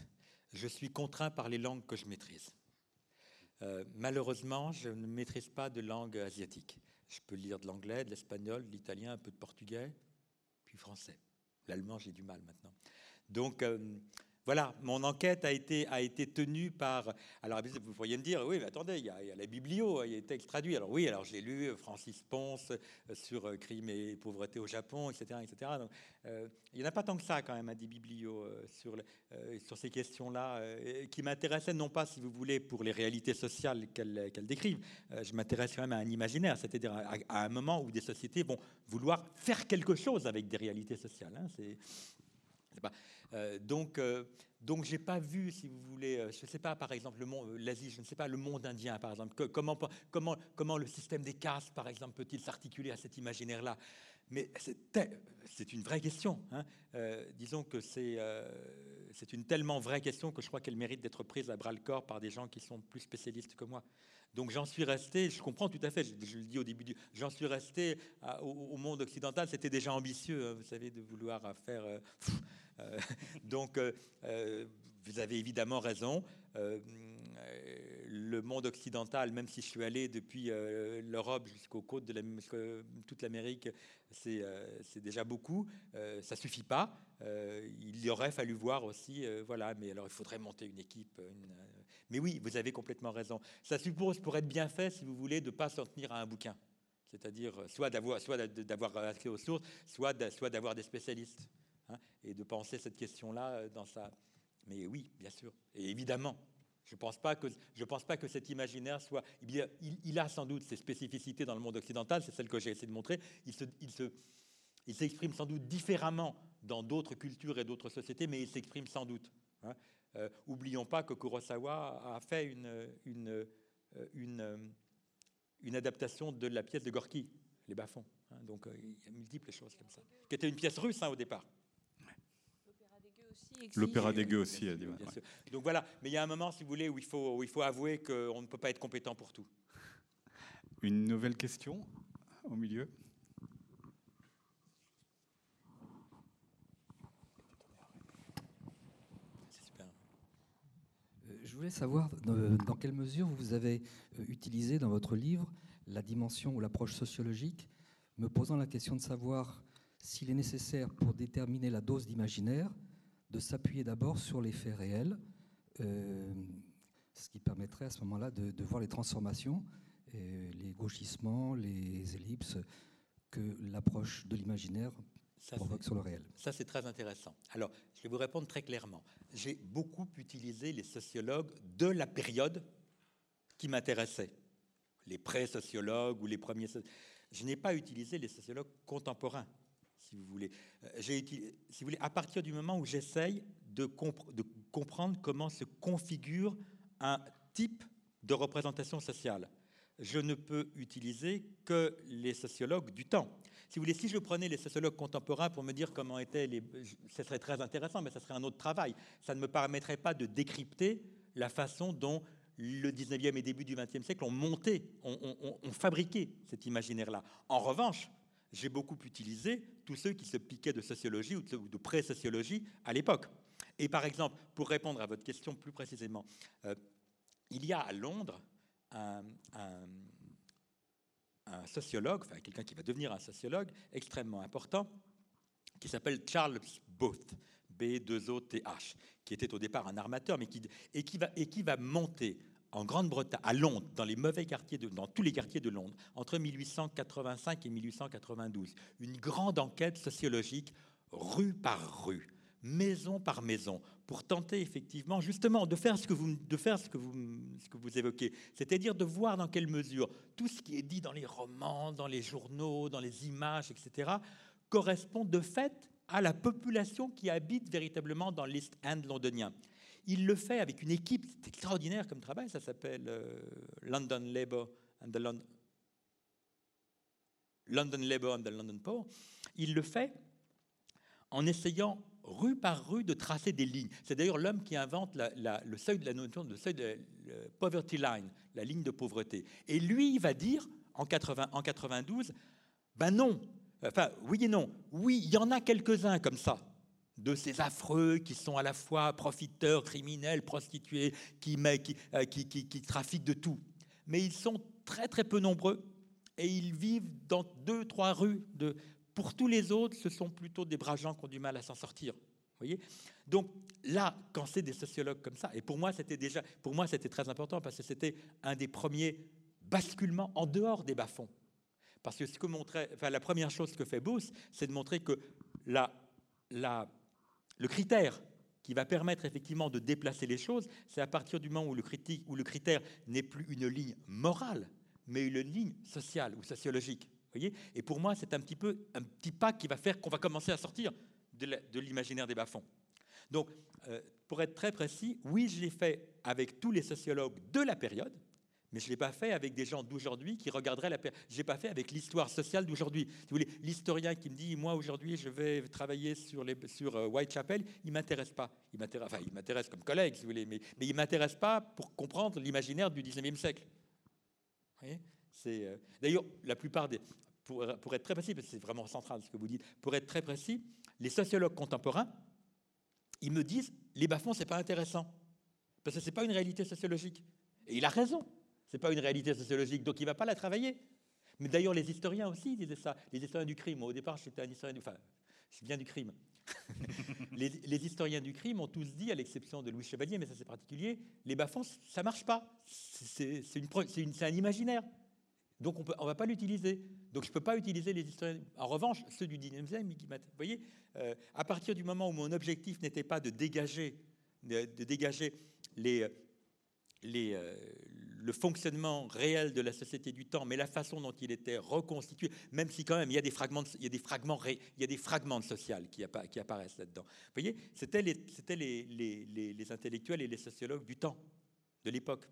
[SPEAKER 2] je suis contraint par les langues que je maîtrise. Euh, malheureusement, je ne maîtrise pas de langue asiatique. Je peux lire de l'anglais, de l'espagnol, de l'italien, un peu de portugais, puis français. L'allemand, j'ai du mal maintenant. Donc, euh, voilà, mon enquête a été, tenue par. Alors, vous pourriez me dire, oui, mais attendez, il y, a, la biblio, il y a des textes traduits. Alors, oui, alors j'ai lu Francis Ponce euh, sur euh, crime et pauvreté au Japon, etc. etc. Euh, il n'y en a pas tant que ça, quand même, à des biblios sur, sur ces questions-là, qui m'intéressaient, non pas, si vous voulez, pour les réalités sociales qu'elles décrivent. je m'intéresse quand même à un imaginaire, c'est-à-dire à, un moment où des sociétés vont vouloir faire quelque chose avec des réalités sociales. Hein. c'est Euh, donc, euh, donc j'ai pas vu, si vous voulez, euh, je ne sais pas, par exemple, l'Asie, je ne sais pas, le monde indien, par exemple, comment, comment, comment le système des castes, par exemple, peut-il s'articuler à cet imaginaire-là? Mais c'est une vraie question. Hein. disons que c'est c'est une tellement vraie question que je crois qu'elle mérite d'être prise à bras le corps par des gens qui sont plus spécialistes que moi. Donc j'en suis resté, je comprends tout à fait, je, le dis au début, j'en suis resté au, monde occidental, c'était déjà ambitieux, hein, vous savez, de vouloir faire... Euh, <laughs> euh, donc euh, vous avez évidemment raison. le monde occidental, même si je suis allé depuis l'Europe jusqu'aux côtes de toute l'Amérique, c'est déjà beaucoup. ça suffit pas. il y aurait fallu voir aussi, voilà. Mais alors, il faudrait monter une équipe, mais oui, vous avez complètement raison. Ça suppose, pour être bien fait, si vous voulez, de ne pas s'en tenir à un bouquin. C'est-à-dire euh, soit d'avoir, soit d'avoir accès aux sources, soit, d'avoir des spécialistes. Hein, et de penser cette question-là euh, dans sa... Mais oui, bien sûr. Et évidemment, je ne pense, pas que, pense pas que cet imaginaire soit... Il, il, a sans doute ses spécificités dans le monde occidental, c'est celle que j'ai essayé de montrer. Il, se, il, se, il s'exprime sans doute différemment dans d'autres cultures et d'autres sociétés, mais il s'exprime sans doute. Hein. Euh, oublions pas que Kurosawa a fait une, une, euh, une, euh, une, adaptation de la pièce de Gorky, Les Bas-fonds. Hein. donc il y a multiples choses comme ça. Qui était une pièce russe hein, au départ.
[SPEAKER 1] L'opéra des gueux aussi.
[SPEAKER 2] Sûr. Donc voilà, mais il y a un moment, si vous voulez, où il faut, où il faut avouer qu'on ne peut pas être compétent pour tout.
[SPEAKER 1] Une nouvelle question au milieu?
[SPEAKER 6] Voulais savoir dans quelle mesure vous avez euh, utilisé dans votre livre la dimension ou l'approche sociologique, me posant la question de savoir s'il est nécessaire pour déterminer la dose d'imaginaire de s'appuyer d'abord sur les faits réels, euh, ce qui permettrait à ce moment-là de, voir les transformations, les gauchissements, les ellipses que l'approche de l'imaginaire ça, sur le réel.
[SPEAKER 2] Ça, c'est très intéressant. Alors, je vais vous répondre très clairement. J'ai beaucoup utilisé les sociologues de la période qui m'intéressait, les pré-sociologues ou les premiers. Je n'ai pas utilisé les sociologues contemporains, si vous voulez. Euh, j'ai si vous voulez, à partir du moment où j'essaye de, de comprendre comment se configure un type de représentation sociale, je ne peux utiliser que les sociologues du temps. Si je prenais les sociologues contemporains pour me dire comment étaient les... Ce serait très intéressant, mais ce serait un autre travail. Ça ne me permettrait pas de décrypter la façon dont le 19e et début du 20e siècle ont monté, ont, fabriqué cet imaginaire-là. En revanche, j'ai beaucoup utilisé tous ceux qui se piquaient de sociologie ou de, pré-sociologie à l'époque. Et par exemple, pour répondre à votre question plus précisément, euh, il y a à Londres un sociologue, enfin quelqu'un qui va devenir un sociologue extrêmement important, qui s'appelle Charles Booth, B2OTH, qui était au départ un armateur, mais qui, et, qui va, et qui va monter en Grande-Bretagne, à Londres, dans les mauvais quartiers, de, dans tous les quartiers de Londres, entre 1885 et 1892, une grande enquête sociologique rue par rue maison par maison, pour tenter effectivement justement de faire ce que vous, de faire ce que vous, ce que vous évoquez, c'est-à-dire de voir dans quelle mesure tout ce qui est dit dans les romans, dans les journaux, dans les images, etc., correspond de fait à la population qui habite véritablement dans l'East End londonien. Il le fait avec une équipe extraordinaire comme travail, ça s'appelle euh, London Labour and the London, London Labour and the London Poor. Il le fait en essayant rue par rue de tracer des lignes. C'est d'ailleurs l'homme qui invente le seuil de la notion de seuil de poverty line, la ligne de pauvreté. Et lui, il va dire en, 80, en 92, ben non, enfin oui et non, oui, il y en a quelques-uns comme ça, de ces affreux qui sont à la fois profiteurs, criminels, qui, euh, qui, qui trafiquent de tout. Mais ils sont très très peu nombreux et ils vivent dans deux, trois rues de pour tous les autres, ce sont plutôt des bras gens qui ont du mal à s'en sortir. voyez Donc là, quand c'est des sociologues comme ça, et pour moi c'était déjà, pour moi c'était très important parce que c'était un des premiers basculements en dehors des bas-fonds. Parce que ce que montrait, enfin, la première chose que fait Booth, c'est de montrer que la, la, le critère qui va permettre effectivement de déplacer les choses, c'est à partir du moment où le, critique, où le critère n'est plus une ligne morale, mais une ligne sociale ou sociologique. Et pour moi, c'est un petit peu un petit pas qui va faire qu'on va commencer à sortir de l'imaginaire des bas-fonds. Donc, euh, pour être très précis, oui, je l'ai fait avec tous les sociologues de la période, mais je ne l'ai pas fait avec des gens d'aujourd'hui qui regarderaient la période. Je ne pas fait avec l'histoire sociale d'aujourd'hui. Si vous voulez, l'historien qui me dit, moi aujourd'hui, je vais travailler sur, les, sur euh, Whitechapel, il ne m'intéresse pas. Il m'intéresse, enfin, il m'intéresse comme collègue, si vous voulez, mais, mais il ne m'intéresse pas pour comprendre l'imaginaire du 19e siècle. Vous voyez? Euh, D'ailleurs, la plupart des. Pour, être très précis, parce que c'est vraiment central ce que vous dites, pour être très précis, les sociologues contemporains, ils me disent les bas-fonds, c'est pas intéressant. Parce que ce n'est pas une réalité sociologique. Et il a raison. Ce n'est pas une réalité sociologique, donc il ne va pas la travailler. Mais d'ailleurs, les historiens aussi disaient ça. Les historiens du crime, au départ, j'étais un historien du... Enfin, je viens du crime. <laughs> les, historiens du crime ont tous dit, à l'exception de Louis Chevalier, mais ça c'est particulier, les bas-fonds, ça marche pas. C'est un imaginaire. Donc on ne va pas l'utiliser. Donc je ne peux pas utiliser les historiens. En revanche, ceux du 19e, vous voyez, euh, à partir du moment où mon objectif n'était pas de dégager, de, dégager euh, le fonctionnement réel de la société du temps, mais la façon dont il était reconstitué, même si quand même il y a des fragments, il y a des fragments, il y a des fragments social qui, apparaissent là-dedans. Vous voyez, c'était les, intellectuels et les sociologues du temps, de l'époque.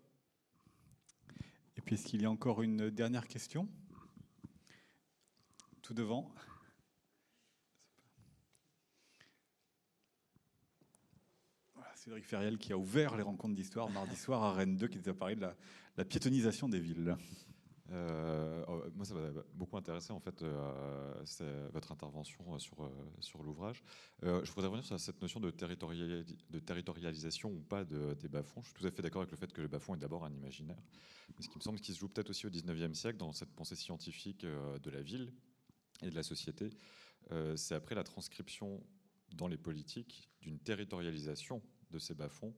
[SPEAKER 1] Et puis, est-ce qu'il y a encore une dernière question? Tout devant? Cédric Ferriel qui a ouvert les rencontres d'histoire mardi soir à Rennes 2, qui nous a parlé de la, piétonisation des villes.
[SPEAKER 7] Euh, oh, moi, ça m'a beaucoup intéressé en fait euh, votre intervention sur, euh, sur l'ouvrage. je voudrais revenir sur cette notion de, territorialisation ou pas de, des bas-fonds. Je suis tout à fait d'accord avec le fait que le bas-fond est d'abord un imaginaire. Mais ce qui me semble qu'il se joue peut-être aussi au 19e siècle dans cette pensée scientifique de la ville et de la société, c'est après la transcription dans les politiques d'une territorialisation de ces bas-fonds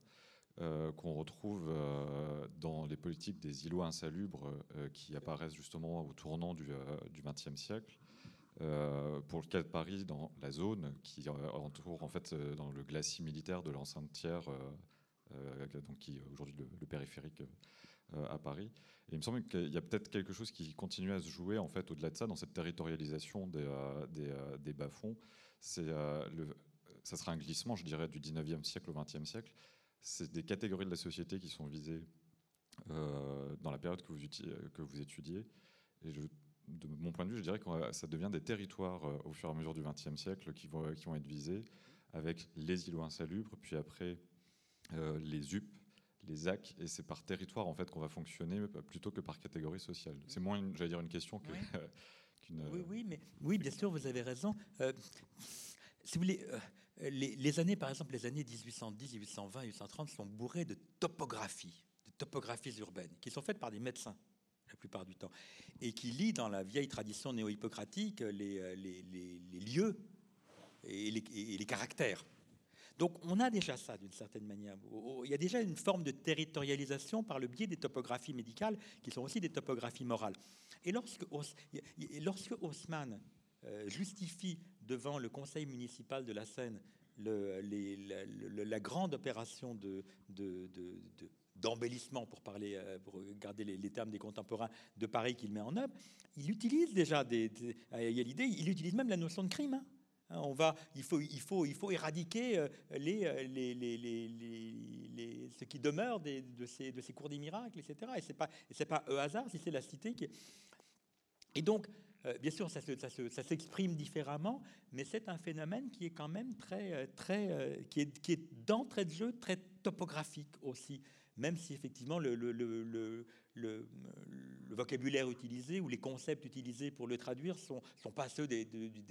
[SPEAKER 7] euh, qu'on retrouve euh, dans les politiques des îlots insalubres euh, qui apparaissent justement au tournant du XXe siècle. pour le cas de Paris, dans la zone qui entoure en fait dans le glacis militaire de l'enceinte tiers, donc qui est aujourd'hui le, périphérique à Paris. Il me semble qu'il y a peut-être quelque chose qui continue à se jouer en fait au-delà de ça dans cette territorialisation des, des, des bas-fonds. Ça sera un glissement, je dirais, du 19e siècle au 20e siècle. C'est des catégories de la société qui sont visées euh, dans la période que vous, que vous étudiez. Et je, de mon point de vue, je dirais que ça devient des territoires euh, au fur et à mesure du 20e siècle qui vont, qui vont être visés, avec les îlots insalubres, puis après euh, les UP, les ZAC, et c'est par territoire en fait qu'on va fonctionner plutôt que par catégorie sociale. C'est moins, j'allais dire, une question <laughs> qu'une.
[SPEAKER 2] oui, oui, mais oui, bien sûr, vous avez raison. si vous voulez, les, années, par exemple, les années 1810, 1820, 1830 sont bourrées de topographies, de topographies urbaines, qui sont faites par des médecins la plupart du temps, et qui lient dans la vieille tradition néo-hippocratique les, les, lieux et les, caractères. Donc on a déjà ça d'une certaine manière. Il y a déjà une forme de territorialisation par le biais des topographies médicales, qui sont aussi des topographies morales. Et lorsque, lorsque Haussmann euh, justifie devant le conseil municipal de la Seine la, grande opération de, d'embellissement, pour parler, euh, pour garder les, termes des contemporains de Paris qu'il met en œuvre, il utilise déjà des, il y a l'idée, il utilise même la notion de crime. Hein. Hein, on va, il faut, il faut, il faut éradiquer euh, les, ce qui demeure de ces, de ces cours des miracles, etc. Et c'est pas, c'est pas un hasard si c'est la cité qui. Et donc, euh, bien sûr, ça, s'exprime différemment, mais c'est un phénomène qui est quand même très, euh, très, euh, qui est, qui est d'entrée de jeu très topographique aussi, même si effectivement le, le, vocabulaire utilisé ou les concepts utilisés pour le traduire sont, sont pas ceux des,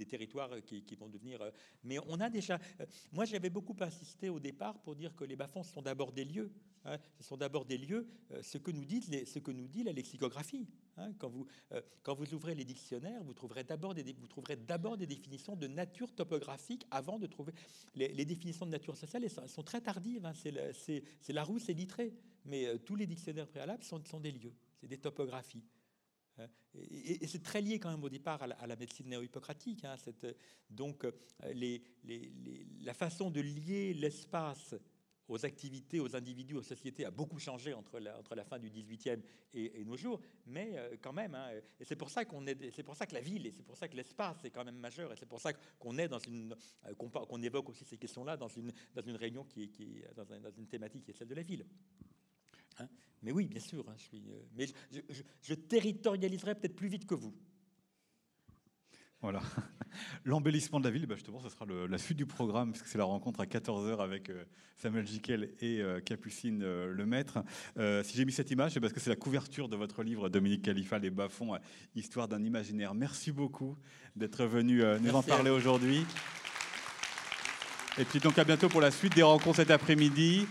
[SPEAKER 2] territoires qui, vont devenir. Mais on a déjà. Moi, j'avais beaucoup insisté au départ pour dire que les bas-fonds sont d'abord des lieux. Hein. ce sont d'abord des lieux. Ce que nous dit, ce que nous dit la lexicographie. Hein, quand, vous, euh, quand vous ouvrez les dictionnaires, vous trouverez d'abord des, des définitions de nature topographique avant de trouver les, définitions de nature sociale. Elles sont, très tardives. Hein, c'est la, la roue, c'est litré. Mais euh, tous les dictionnaires préalables sont, sont des lieux, c'est des topographies. Hein. Et, c'est très lié quand même au départ à la, médecine néo-hippocratique. Hein, donc les, les, la façon de lier l'espace aux activités, aux individus, aux sociétés a beaucoup changé entre la, fin du 18e et, nos jours, mais euh, quand même, hein, c'est pour ça que la ville et c'est pour ça que l'espace est quand même majeur et c'est pour ça qu'on euh, évoque aussi ces questions-là dans une, réunion qui est, dans, une thématique qui est celle de la ville. Hein? mais oui, bien sûr, hein, je suis, euh, mais je, je, je territorialiserai peut-être plus vite que vous.
[SPEAKER 1] Voilà. <laughs> L'embellissement de la ville, bah, justement, ce sera la suite du programme, puisque c'est la rencontre à 14h avec euh, Samuel Jiquel et euh, Capucine euh, Lemaître. si j'ai mis cette image, c'est parce que c'est la couverture de votre livre, Dominique Khalifa, Les bas-fonds, Histoire d'un imaginaire. Merci beaucoup d'être venu nous en parler aujourd'hui. Et puis donc à bientôt pour la suite des rencontres cet après-midi.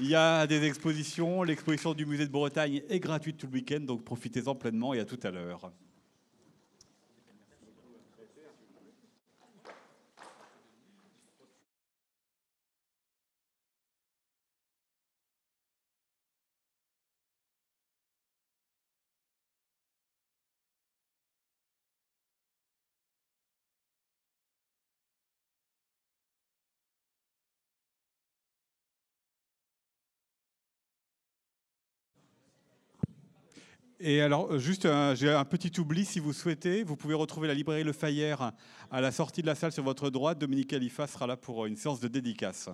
[SPEAKER 1] Il y a des expositions. L'exposition du musée de Bretagne est gratuite tout le week-end, donc profitez-en pleinement et à tout à l'heure. Et alors, euh, juste, j'ai un petit oubli, si vous souhaitez, vous pouvez retrouver la librairie Le Fayère à la sortie de la salle sur votre droite. Dominique Khalifa sera là pour une séance de dédicace.